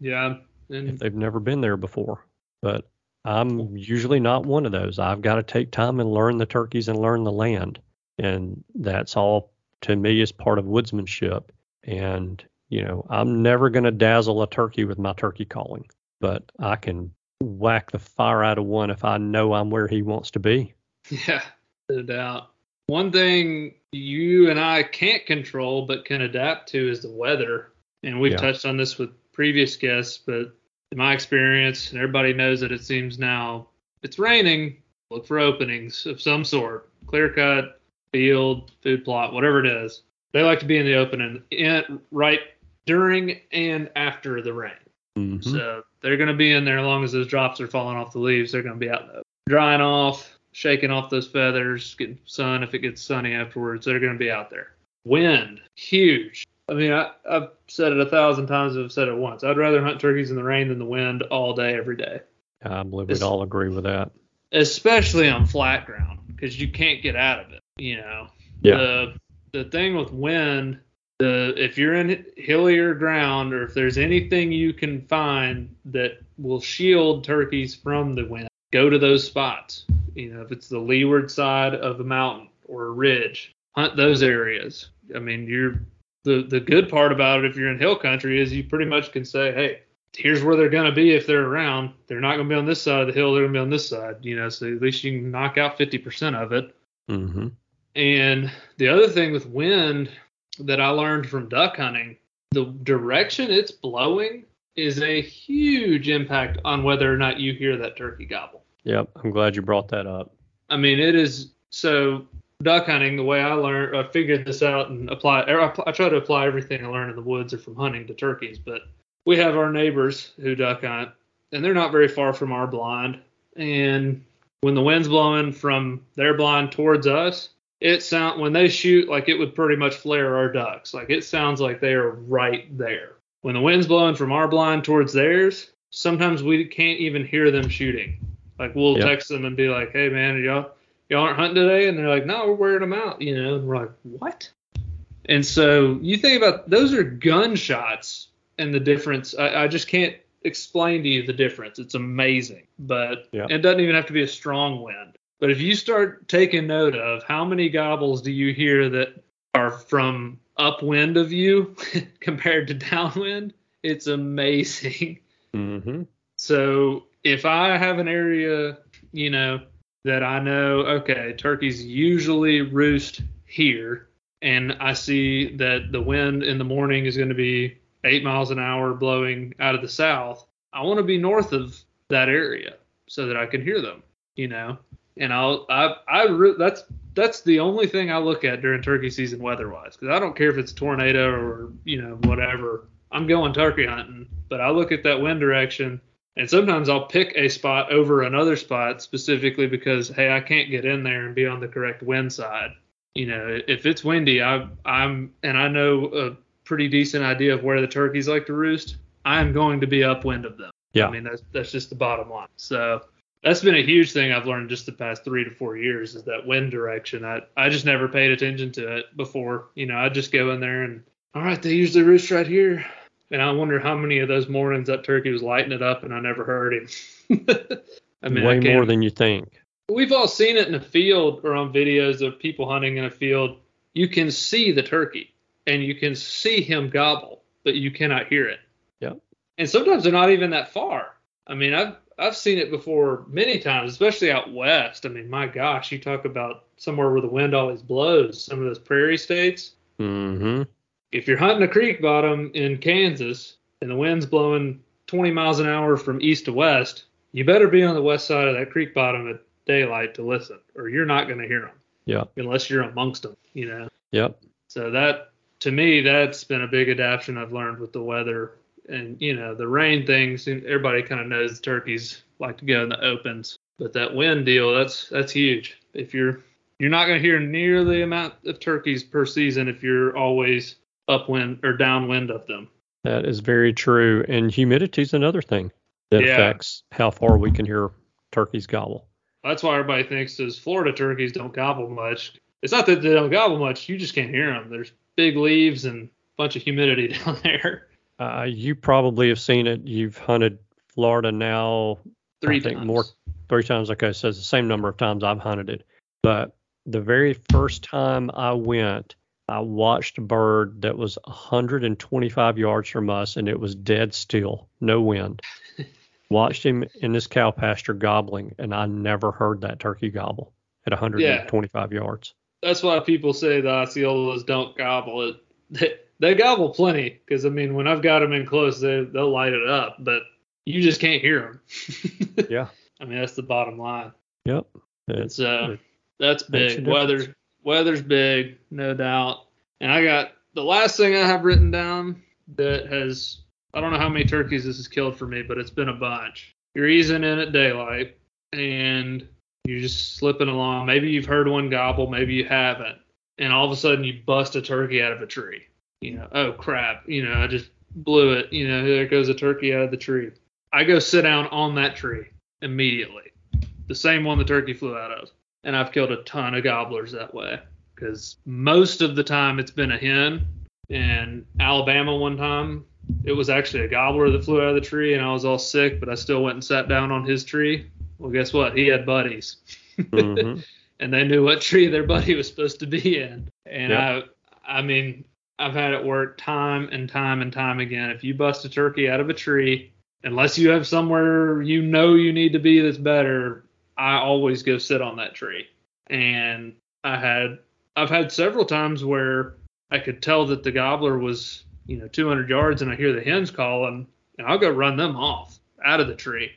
Yeah, if they've never been there before. But I'm usually not one of those. I've got to take time and learn the turkeys and learn the land. And that's all to me is part of woodsmanship. And, you know, I'm never going to dazzle a turkey with my turkey calling, but I can whack the fire out of one if I know I'm where he wants to be. yeah, no doubt. One thing you and I can't control but can adapt to is the weather. And we've Yeah. touched on this with previous guests, but in my experience, and everybody knows that it seems now it's raining, look for openings of some sort. Clear cut, field, food plot, whatever it is. They like to be in the open and in, right during and after the rain. Mhm. So they're going to be in there as long as those drops are falling off the leaves. They're going to be out in the open. drying off, shaking off those feathers, getting sun if it gets sunny afterwards. They're going to be out there. Wind, huge. I mean, I, I've said it a thousand times. I've said it once. I'd rather hunt turkeys in the rain than the wind all day, every day, I believe we'd all agree with that. especially on flat ground because you can't get out of it. You know, Yeah. the the thing with wind the if you're in hillier ground or if there's anything you can find that will shield turkeys from the wind go to those spots. You know if it's the leeward side of a mountain or a ridge hunt those areas. I mean you're the the good part about it if you're in hill country is you pretty much can say hey here's where they're going to be if they're around. They're not going to be on this side of the hill. They're going to be on this side you know so at least you can knock out 50% of it. Hmm and the other thing with wind that I learned from duck hunting, the direction it's blowing is a huge impact on whether or not you hear that turkey gobble. Yep. I'm glad you brought that up. I mean, it is so duck hunting. The way I learned, I figured this out and apply. I try to apply everything I learn in the woods or from hunting to turkeys. But we have our neighbors who duck hunt, and they're not very far from our blind. And when the wind's blowing from their blind towards us, it sound when they shoot like it would pretty much flare our ducks. Like it sounds like they are right there. When the wind's blowing from our blind towards theirs, sometimes we can't even hear them shooting. Like we'll Yep. text them and be like, "Hey man, y'all y'all aren't hunting today?" And they're like, "No, we're wearing them out." You know, and we're like, "What?" And so you think about those are gunshots and the difference. I, I just can't explain to you the difference. It's amazing, but Yeah. it doesn't even have to be a strong wind. But if you start taking note of how many gobbles do you hear that are from upwind of you compared to downwind, it's amazing. Mm-hmm. So if I have an area, you know, that I know, okay, turkeys usually roost here, and I see that the wind in the morning is going to be eight miles an hour blowing out of the south, I want to be north of that area so that I can hear them, you know. And I'll, I, I, re- that's that's the only thing I look at during turkey season weather-wise, because I don't care if it's a tornado or you know whatever. I'm going turkey hunting, but I look at that wind direction and sometimes I'll pick a spot over another spot specifically because hey, I can't get in there and be on the correct wind side. You know, if it's windy, I, I'm and I know a pretty decent idea of where the turkeys like to roost. I am going to be upwind of them. Yeah. I mean that's that's just the bottom line. So that's been a huge thing I've learned just the past three to four years is that wind direction. I I just never paid attention to it before. You know, I just go in there and all right, they usually roost right here. And I wonder how many of those mornings that turkey was lighting it up and I never heard him. I mean, Way can't- more than you think. We've all seen it in a field or on videos of people hunting in a field. You can see the turkey and you can see him gobble, but you cannot hear it. Yep. And sometimes they're not even that far. I mean, I've I've seen it before many times, especially out west. I mean, my gosh, you talk about somewhere where the wind always blows, some of those prairie states Mm-hmm. if you're hunting a creek bottom in Kansas and the wind's blowing 20 miles an hour from east to west, you better be on the west side of that creek bottom at daylight to listen, or you're not going to hear them Yep. unless you're amongst them, you know. Yep. So that to me, that's been a big adaptation I've learned with the weather and you know the rain things. Everybody kind of knows the turkeys like to go in the opens, but that wind deal, that's that's huge. If you're you're not going to hear near the amount of turkeys per season if you're always upwind or downwind of them. That is very true. And humidity is another thing that Yeah. affects how far we can hear turkeys gobble. That's why everybody thinks those Florida turkeys don't gobble much. It's not that they don't gobble much, you just can't hear them. There's big leaves and a bunch of humidity down there. Uh, you probably have seen it. You've hunted Florida now Three I think times. more three times. Okay, so it's the same number of times I've hunted it. But the very first time I went, I watched a bird that was 125 yards from us, and it was dead still, no wind. watched him in this cow pasture gobbling, and I never heard that turkey gobble at 125 yards. That's why people say the Osceolas don't gobble it. They, gobble plenty because I mean when I've got them in close, they they'll light it up, but you just can't hear them. Yeah. I mean that's the bottom line. Yep. It's uh it that's big. Weather weather's big, no doubt. And I got the last thing I have written down that has I don't know how many turkeys this has killed for me, but it's been a bunch. You're easing in at daylight and you're just slipping along. Maybe you've heard one gobble, maybe you haven't. And all of a sudden you bust a turkey out of a tree. You know, oh crap, you know, I just blew it. You know, there goes a turkey out of the tree. I go sit down on that tree immediately. The same one the turkey flew out of. And I've killed a ton of gobblers that way. Because most of the time it's been a hen. In Alabama one time, it was actually a gobbler that flew out of the tree and I was all sick, but I still went and sat down on his tree. Well, guess what? He had buddies. mhm. and they knew what tree their buddy was supposed to be in. And Yep. I I mean, I've had it work time and time and time again. If you bust a turkey out of a tree, unless you have somewhere you know you need to be that's better, I always go sit on that tree. And I had I've had several times where I could tell that the gobbler was, you know, 200 yards and I hear the hens calling and I'll go run them off out of the tree.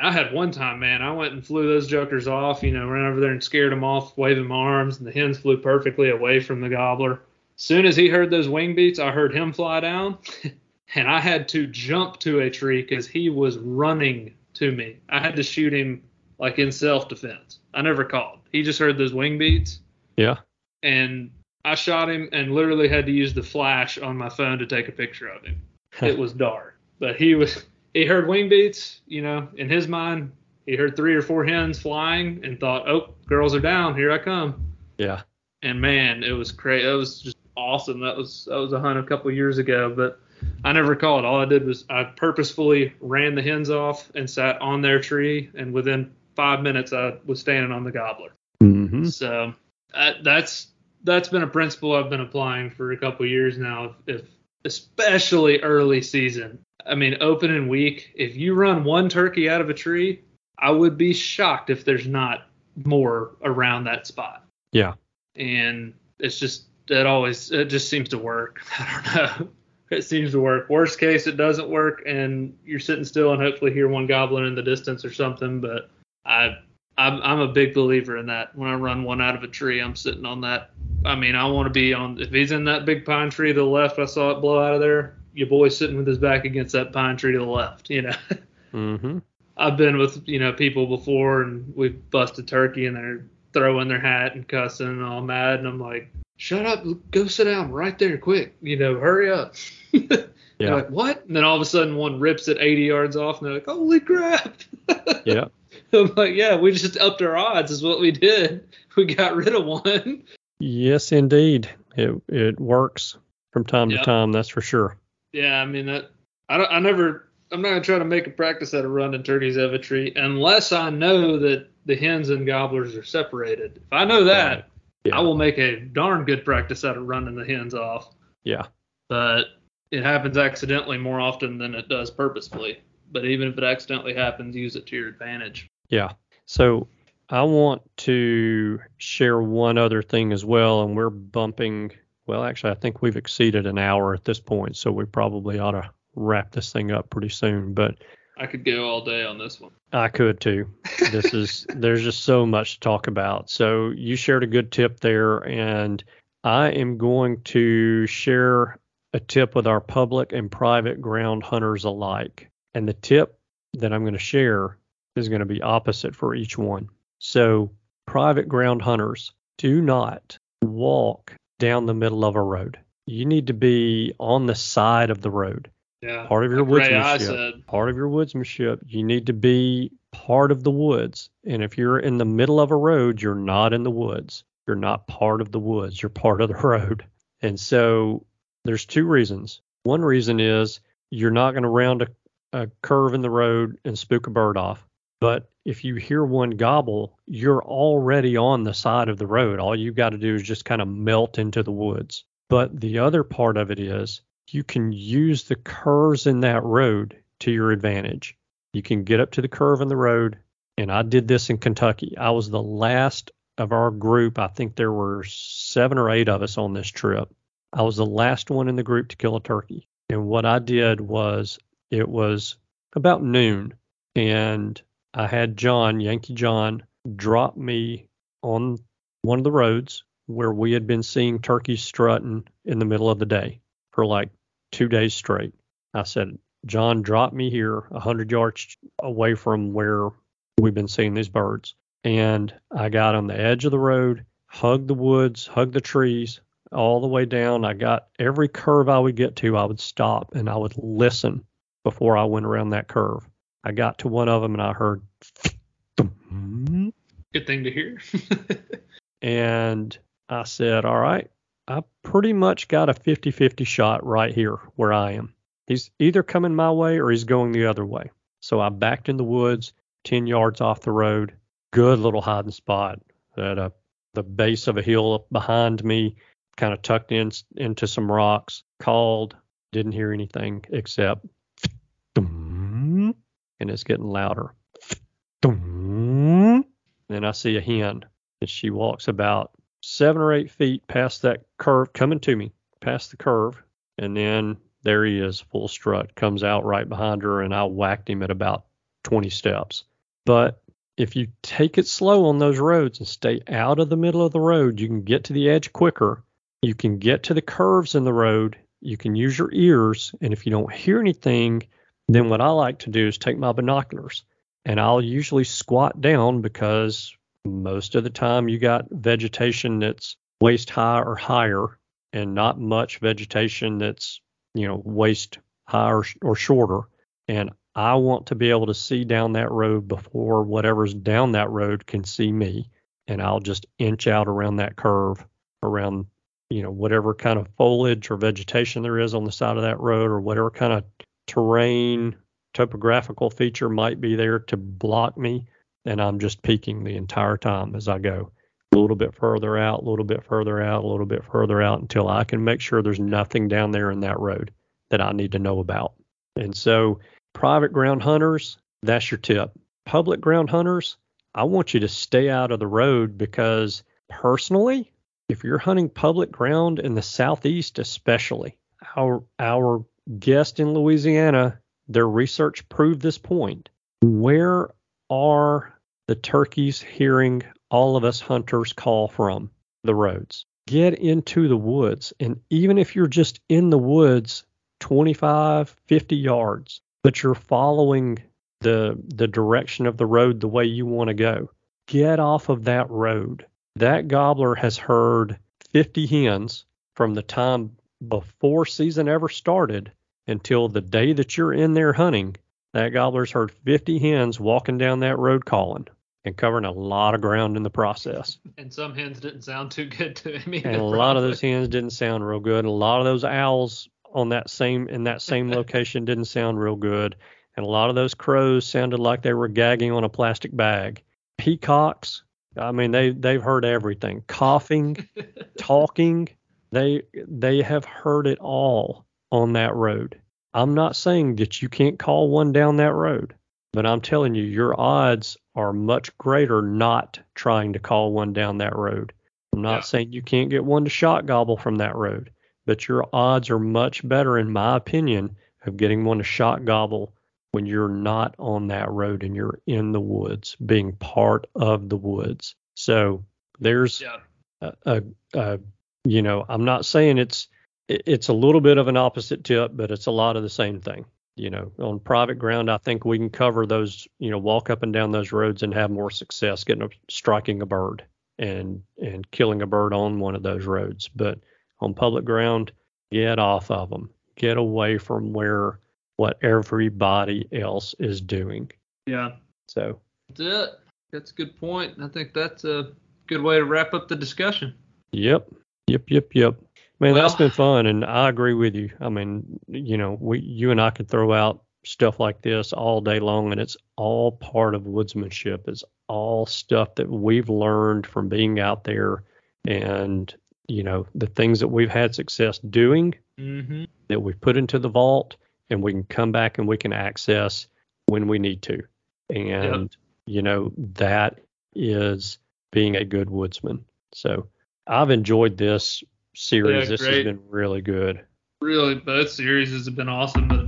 I had one time, man, I went and flew those jokers off, you know, ran over there and scared them off, waving my arms, and the hens flew perfectly away from the gobbler. Soon as he heard those wing beats, I heard him fly down, and I had to jump to a tree because he was running to me. I had to shoot him like in self defense. I never called. He just heard those wing beats, Yeah. and I shot him and literally had to use the flash on my phone to take a picture of him. it was dark, but he was he heard wing beats, you know, in his mind, he heard three or four hens flying and thought, "Oh, girls are down, here I come." Yeah. And man, it was crazy. It was just awesome. That was that was a hunt a couple years ago, but I never called. All I did was I purposefully ran the hens off and sat on their tree, and within five minutes I was standing on the gobbler. Mm-hmm. So uh, that's that's been a principle I've been applying for a couple years now. If, if especially early season, I mean opening week, if you run one turkey out of a tree, I would be shocked if there's not more around that spot. Yeah. And it's just it always it just seems to work. I don't know. It seems to work. Worst case, it doesn't work, and you're sitting still and hopefully hear one goblin in the distance or something. But I, I'm, I'm a big believer in that. When I run one out of a tree, I'm sitting on that. I mean, I want to be on. If he's in that big pine tree to the left, I saw it blow out of there. Your boy's sitting with his back against that pine tree to the left. You know. Mm-hmm. I've been with you know people before, and we've busted turkey, and they're throwing their hat and cussing and all mad, and I'm like, shut up, go sit down right there, quick, you know, hurry up. Yeah. Like, what? And then all of a sudden one rips it 80 yards off, and they're like, holy crap. Yeah. I'm like, yeah, we just upped our odds, is what we did. We got rid of one. Yes, indeed. It it works from time Yep. to time. That's for sure. Yeah, I mean that. I don't. I never. I'm not gonna try to make a practice out of running turkeys a tree unless I know that the hens and gobblers are separated. If I know that, Right. Yeah. I will make a darn good practice out of running the hens off. Yeah. But it happens accidentally more often than it does purposefully. But even if it accidentally happens, use it to your advantage. Yeah. So I want to share one other thing as well, and we're bumping. Well, actually, I think we've exceeded an hour at this point, so we probably ought to wrap this thing up pretty soon. But I could go all day on this one. I could too. This is there's just so much to talk about. So you shared a good tip there, and I am going to share a tip with our public and private ground hunters alike. And the tip that I'm going to share is going to be opposite for each one. So private ground hunters do not walk down the middle of a road. You need to be on the side of the road Yeah. part of your Like woodsmanship. Part of your woodsmanship, you need to be part of the woods. And if you're in the middle of a road, you're not in the woods. You're not part of the woods. You're part of the road. And so there's two reasons. One reason is you're not going to round a, a curve in the road and spook a bird off. But if you hear one gobble, you're already on the side of the road. All you've got to do is just kind of melt into the woods. But the other part of it is you can use the curves in that road to your advantage. You can get up to the curve in the road, and I did this in Kentucky. I was the last of our group. I think there were seven or eight of us on this trip. I was the last one in the group to kill a turkey. And what I did was it was about noon, and I had John, Yankee John, drop me on one of the roads where we had been seeing turkeys strutting in the middle of the day for like two days straight. I said, John, drop me here a hundred yards away from where we've been seeing these birds. And I got on the edge of the road, hugged the woods, hugged the trees all the way down. I got every curve I would get to, I would stop and I would listen before I went around that curve. I got to one of them and I heard, Good thing to hear. and I said, All right, I pretty much got a 50 50 shot right here where I am. He's either coming my way or he's going the other way. So I backed in the woods, 10 yards off the road. Good little hiding spot at a, uh, the base of a hill up behind me, kind of tucked in into some rocks. Called, didn't hear anything except, and it's getting louder. Then I see a hen, and she walks about seven or eight feet past that curve, coming to me, past the curve, and then there he is, full strut, comes out right behind her, and I whacked him at about 20 steps. But if you take it slow on those roads and stay out of the middle of the road, you can get to the edge quicker. You can get to the curves in the road. You can use your ears. And if you don't hear anything, then what I like to do is take my binoculars and I'll usually squat down because most of the time you got vegetation that's waist high or higher and not much vegetation that's you know waist high or, or shorter and i want to be able to see down that road before whatever's down that road can see me and i'll just inch out around that curve around you know, whatever kind of foliage or vegetation there is on the side of that road or whatever kind of terrain, topographical feature might be there to block me. And I'm just peeking the entire time as I go a little bit further out, a little bit further out, a little bit further out until I can make sure there's nothing down there in that road that I need to know about. And so, private ground hunters, that's your tip. Public ground hunters, I want you to stay out of the road because personally, if you're hunting public ground in the southeast, especially, our our guest in Louisiana, their research proved this point. Where are the turkeys hearing all of us hunters call from? The roads. Get into the woods. And even if you're just in the woods 25, 50 yards, but you're following the the direction of the road the way you want to go, get off of that road. That gobbler has heard 50 hens from the time before season ever started until the day that you're in there hunting. That gobbler's heard 50 hens walking down that road calling and covering a lot of ground in the process. And some hens didn't sound too good to him either. And a lot of those hens didn't sound real good. A lot of those owls on that same in that same location didn't sound real good. And a lot of those crows sounded like they were gagging on a plastic bag. Peacocks, I mean they they've heard everything. Coughing, talking, they they have heard it all on that road. I'm not saying that you can't call one down that road, but I'm telling you your odds are much greater not trying to call one down that road. I'm not Yeah. saying you can't get one to shock gobble from that road, but your odds are much better, in my opinion, of getting one to shock gobble when you're not on that road and you're in the woods, being part of the woods. So there's Yeah. a, a, a you know, I'm not saying it's it's a little bit of an opposite tip, but it's a lot of the same thing. You know, on private ground, I think we can cover those, you know, walk up and down those roads and have more success getting a, striking a bird and and killing a bird on one of those roads. But on public ground, get off of them. Get away from where what everybody else is doing. Yeah. So, That's it. That's a good point. I think that's a good way to wrap up the discussion. Yep. Yep. Yep. Yep. Man, that's been fun, and I agree with you. I mean, you know, we, you and I could throw out stuff like this all day long, and it's all part of woodsmanship. It's all stuff that we've learned from being out there, and you know, the things that we've had success doing Mm-hmm. that we've put into the vault, and we can come back and we can access when we need to. And you know, that is being a good woodsman. So I've enjoyed this series. Yeah, this has been really good. Really, both series have been awesome. But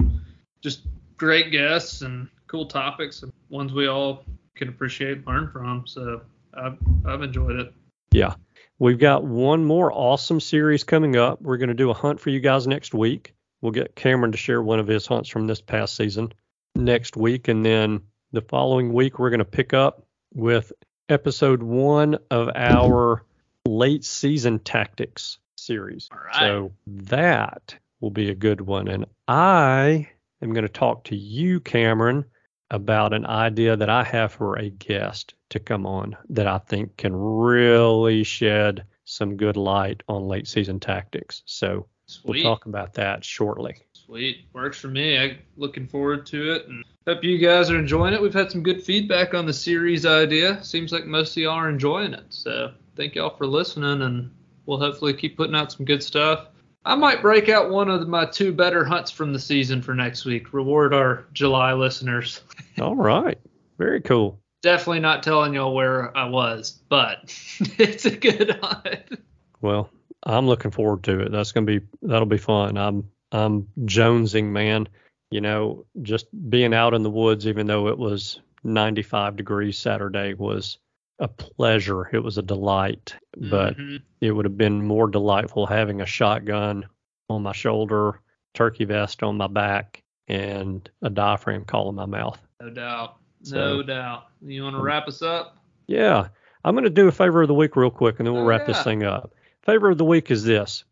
just great guests and cool topics and ones we all can appreciate and learn from. So I've, I've enjoyed it. Yeah. We've got one more awesome series coming up. We're going to do a hunt for you guys next week. We'll get Cameron to share one of his hunts from this past season next week. And then the following week, we're going to pick up with episode one of our late season tactics series. All right. So that will be a good one. And I am going to talk to you, Cameron, about an idea that I have for a guest to come on that I think can really shed some good light on late season tactics. So Sweet. we'll talk about that shortly. Sweet. Works for me. I'm looking forward to it and hope you guys are enjoying it. We've had some good feedback on the series idea. Seems like most of y'all are enjoying it. So thank y'all for listening and we'll hopefully keep putting out some good stuff. I might break out one of my two better hunts from the season for next week. Reward our July listeners. All right. Very cool. Definitely not telling y'all where I was, but it's a good hunt. Well, I'm looking forward to it. That's gonna be that'll be fun. I'm I'm jonesing, man. You know, just being out in the woods, even though it was 95 degrees Saturday, was a pleasure. It was a delight. But Mhm. it would have been more delightful having a shotgun on my shoulder, turkey vest on my back, and a diaphragm call in my mouth. no doubt. So- No doubt. You want to wrap us up? Yeah. I'm going to do a favor of the week real quick and then we'll Oh, wrap this thing up. Favor of the week is this.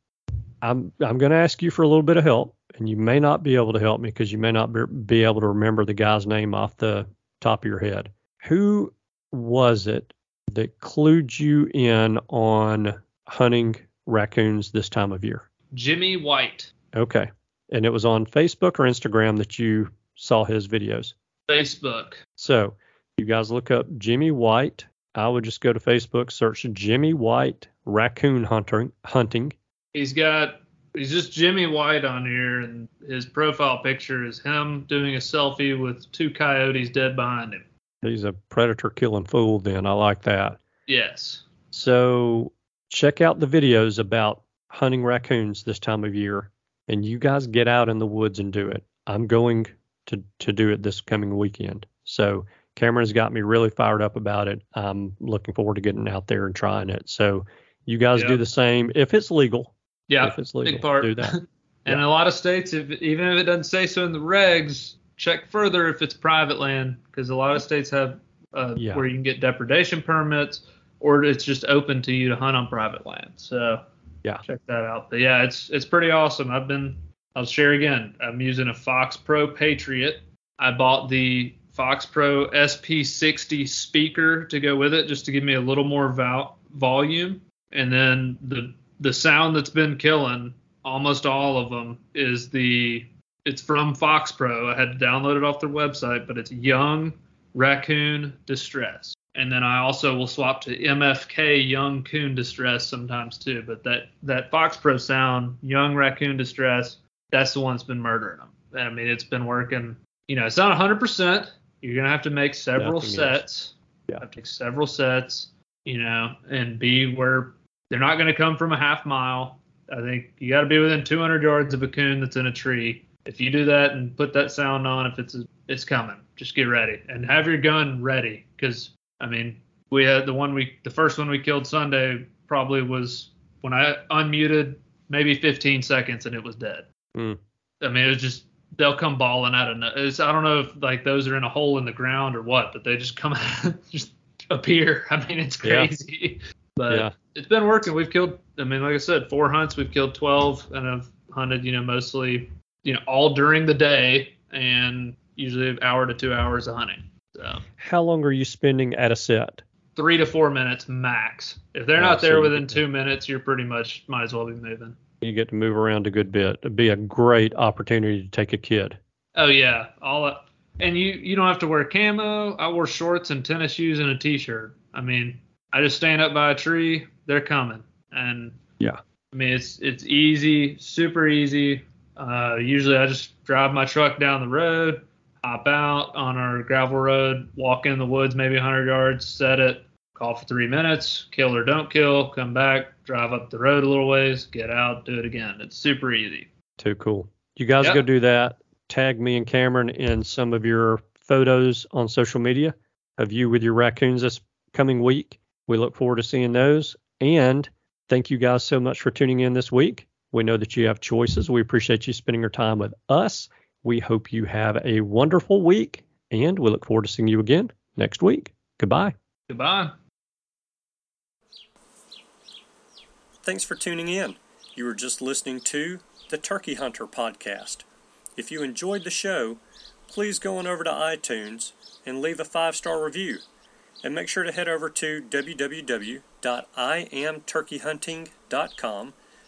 I'm I'm going to ask you for a little bit of help and you may not be able to help me because you may not be, be able to remember the guy's name off the top of your head. Who was it that clued you in on hunting raccoons this time of year? Jimmy White, Okay. And it was on Facebook or Instagram that you saw his videos. Facebook. So you guys look up Jimmy White. I would just go to Facebook, search Jimmy White raccoon hunting. Hunting. He's got he's just Jimmy White on here, and his profile picture is him doing a selfie with two coyotes dead behind him. He's a predator killing fool. Then I like that. Yes. So check out the videos about hunting raccoons this time of year, and you guys get out in the woods and do it. I'm going to to do it this coming weekend. So Cameron's got me really fired up about it. I'm looking forward to getting out there and trying it. So you guys Yeah. do the same if it's legal. Yeah. if it's legal, big part. do that. And a lot of states, if even if it doesn't say so in the regs, check further if it's private land, because a lot of states have uh, Yeah. where you can get depredation permits, or it's just open to you to hunt on private land. So Yeah. check that out. But yeah, it's it's pretty awesome. I've been I'll share again. I'm using a Fox Pro Patriot. I bought the Fox Pro SP60 speaker to go with it, just to give me a little more vol- volume. And then the the sound that's been killing almost all of them is the it's from Fox Pro. I had to download it off their website, but it's Young Raccoon Distress. And then I also will swap to MFK Young Coon Distress sometimes too. But that that Fox Pro sound, Young Raccoon Distress, that's the one that's been murdering them. I mean, it's been working. You know, it's not 100%. You're gonna have to make several Nothing is. sets. Yeah. Have to take several sets. You know, and be where they're not going to come from a half mile. I think you got to be within 200 yards of a coon that's in a tree. If you do that and put that sound on, if it's it's coming, just get ready and have your gun ready. Because I mean, we had the one we the first one we killed Sunday probably was when I unmuted maybe 15 seconds and it was dead. Mm. I mean, it was just they'll come balling out of it's, I don't know if like those are in a hole in the ground or what, but they just come just appear. I mean, it's Yeah. crazy. But Yeah. it's been working. We've killed. I mean, like I said, four hunts. We've killed 12, and I've hunted. You know, mostly, you know, all during the day, and usually an hour to two hours of hunting. So How long are you spending at a set? three to four minutes max. If they're Oh, not there within two minutes, you're pretty much might as well be moving. You get to move around a good bit. It'd be a great opportunity to take a kid. Oh yeah, all that. And you you don't have to wear camo. I wore shorts and tennis shoes and a t-shirt. I mean, I just stand up by a tree. They're coming, and Yeah. I mean it's it's easy, super easy. Uh, usually I just drive my truck down the road, hop out on our gravel road, walk in the woods maybe 100 yards, set it, call for three minutes, kill or don't kill, come back, drive up the road a little ways, get out, do it again. It's super easy. Too cool. You guys Yep. go do that. Tag me and Cameron in some of your photos on social media of you with your raccoons this coming week. We look forward to seeing those. And thank you guys so much for tuning in this week. We know that you have choices. We appreciate you spending your time with us. We hope you have a wonderful week, and we look forward to seeing you again next week. Goodbye. Goodbye. Thanks for tuning in. You were just listening to the Turkey Hunter podcast. If you enjoyed the show, please go on over to iTunes and leave a five star review. And make sure to head over to www.iamturkeyhunting.com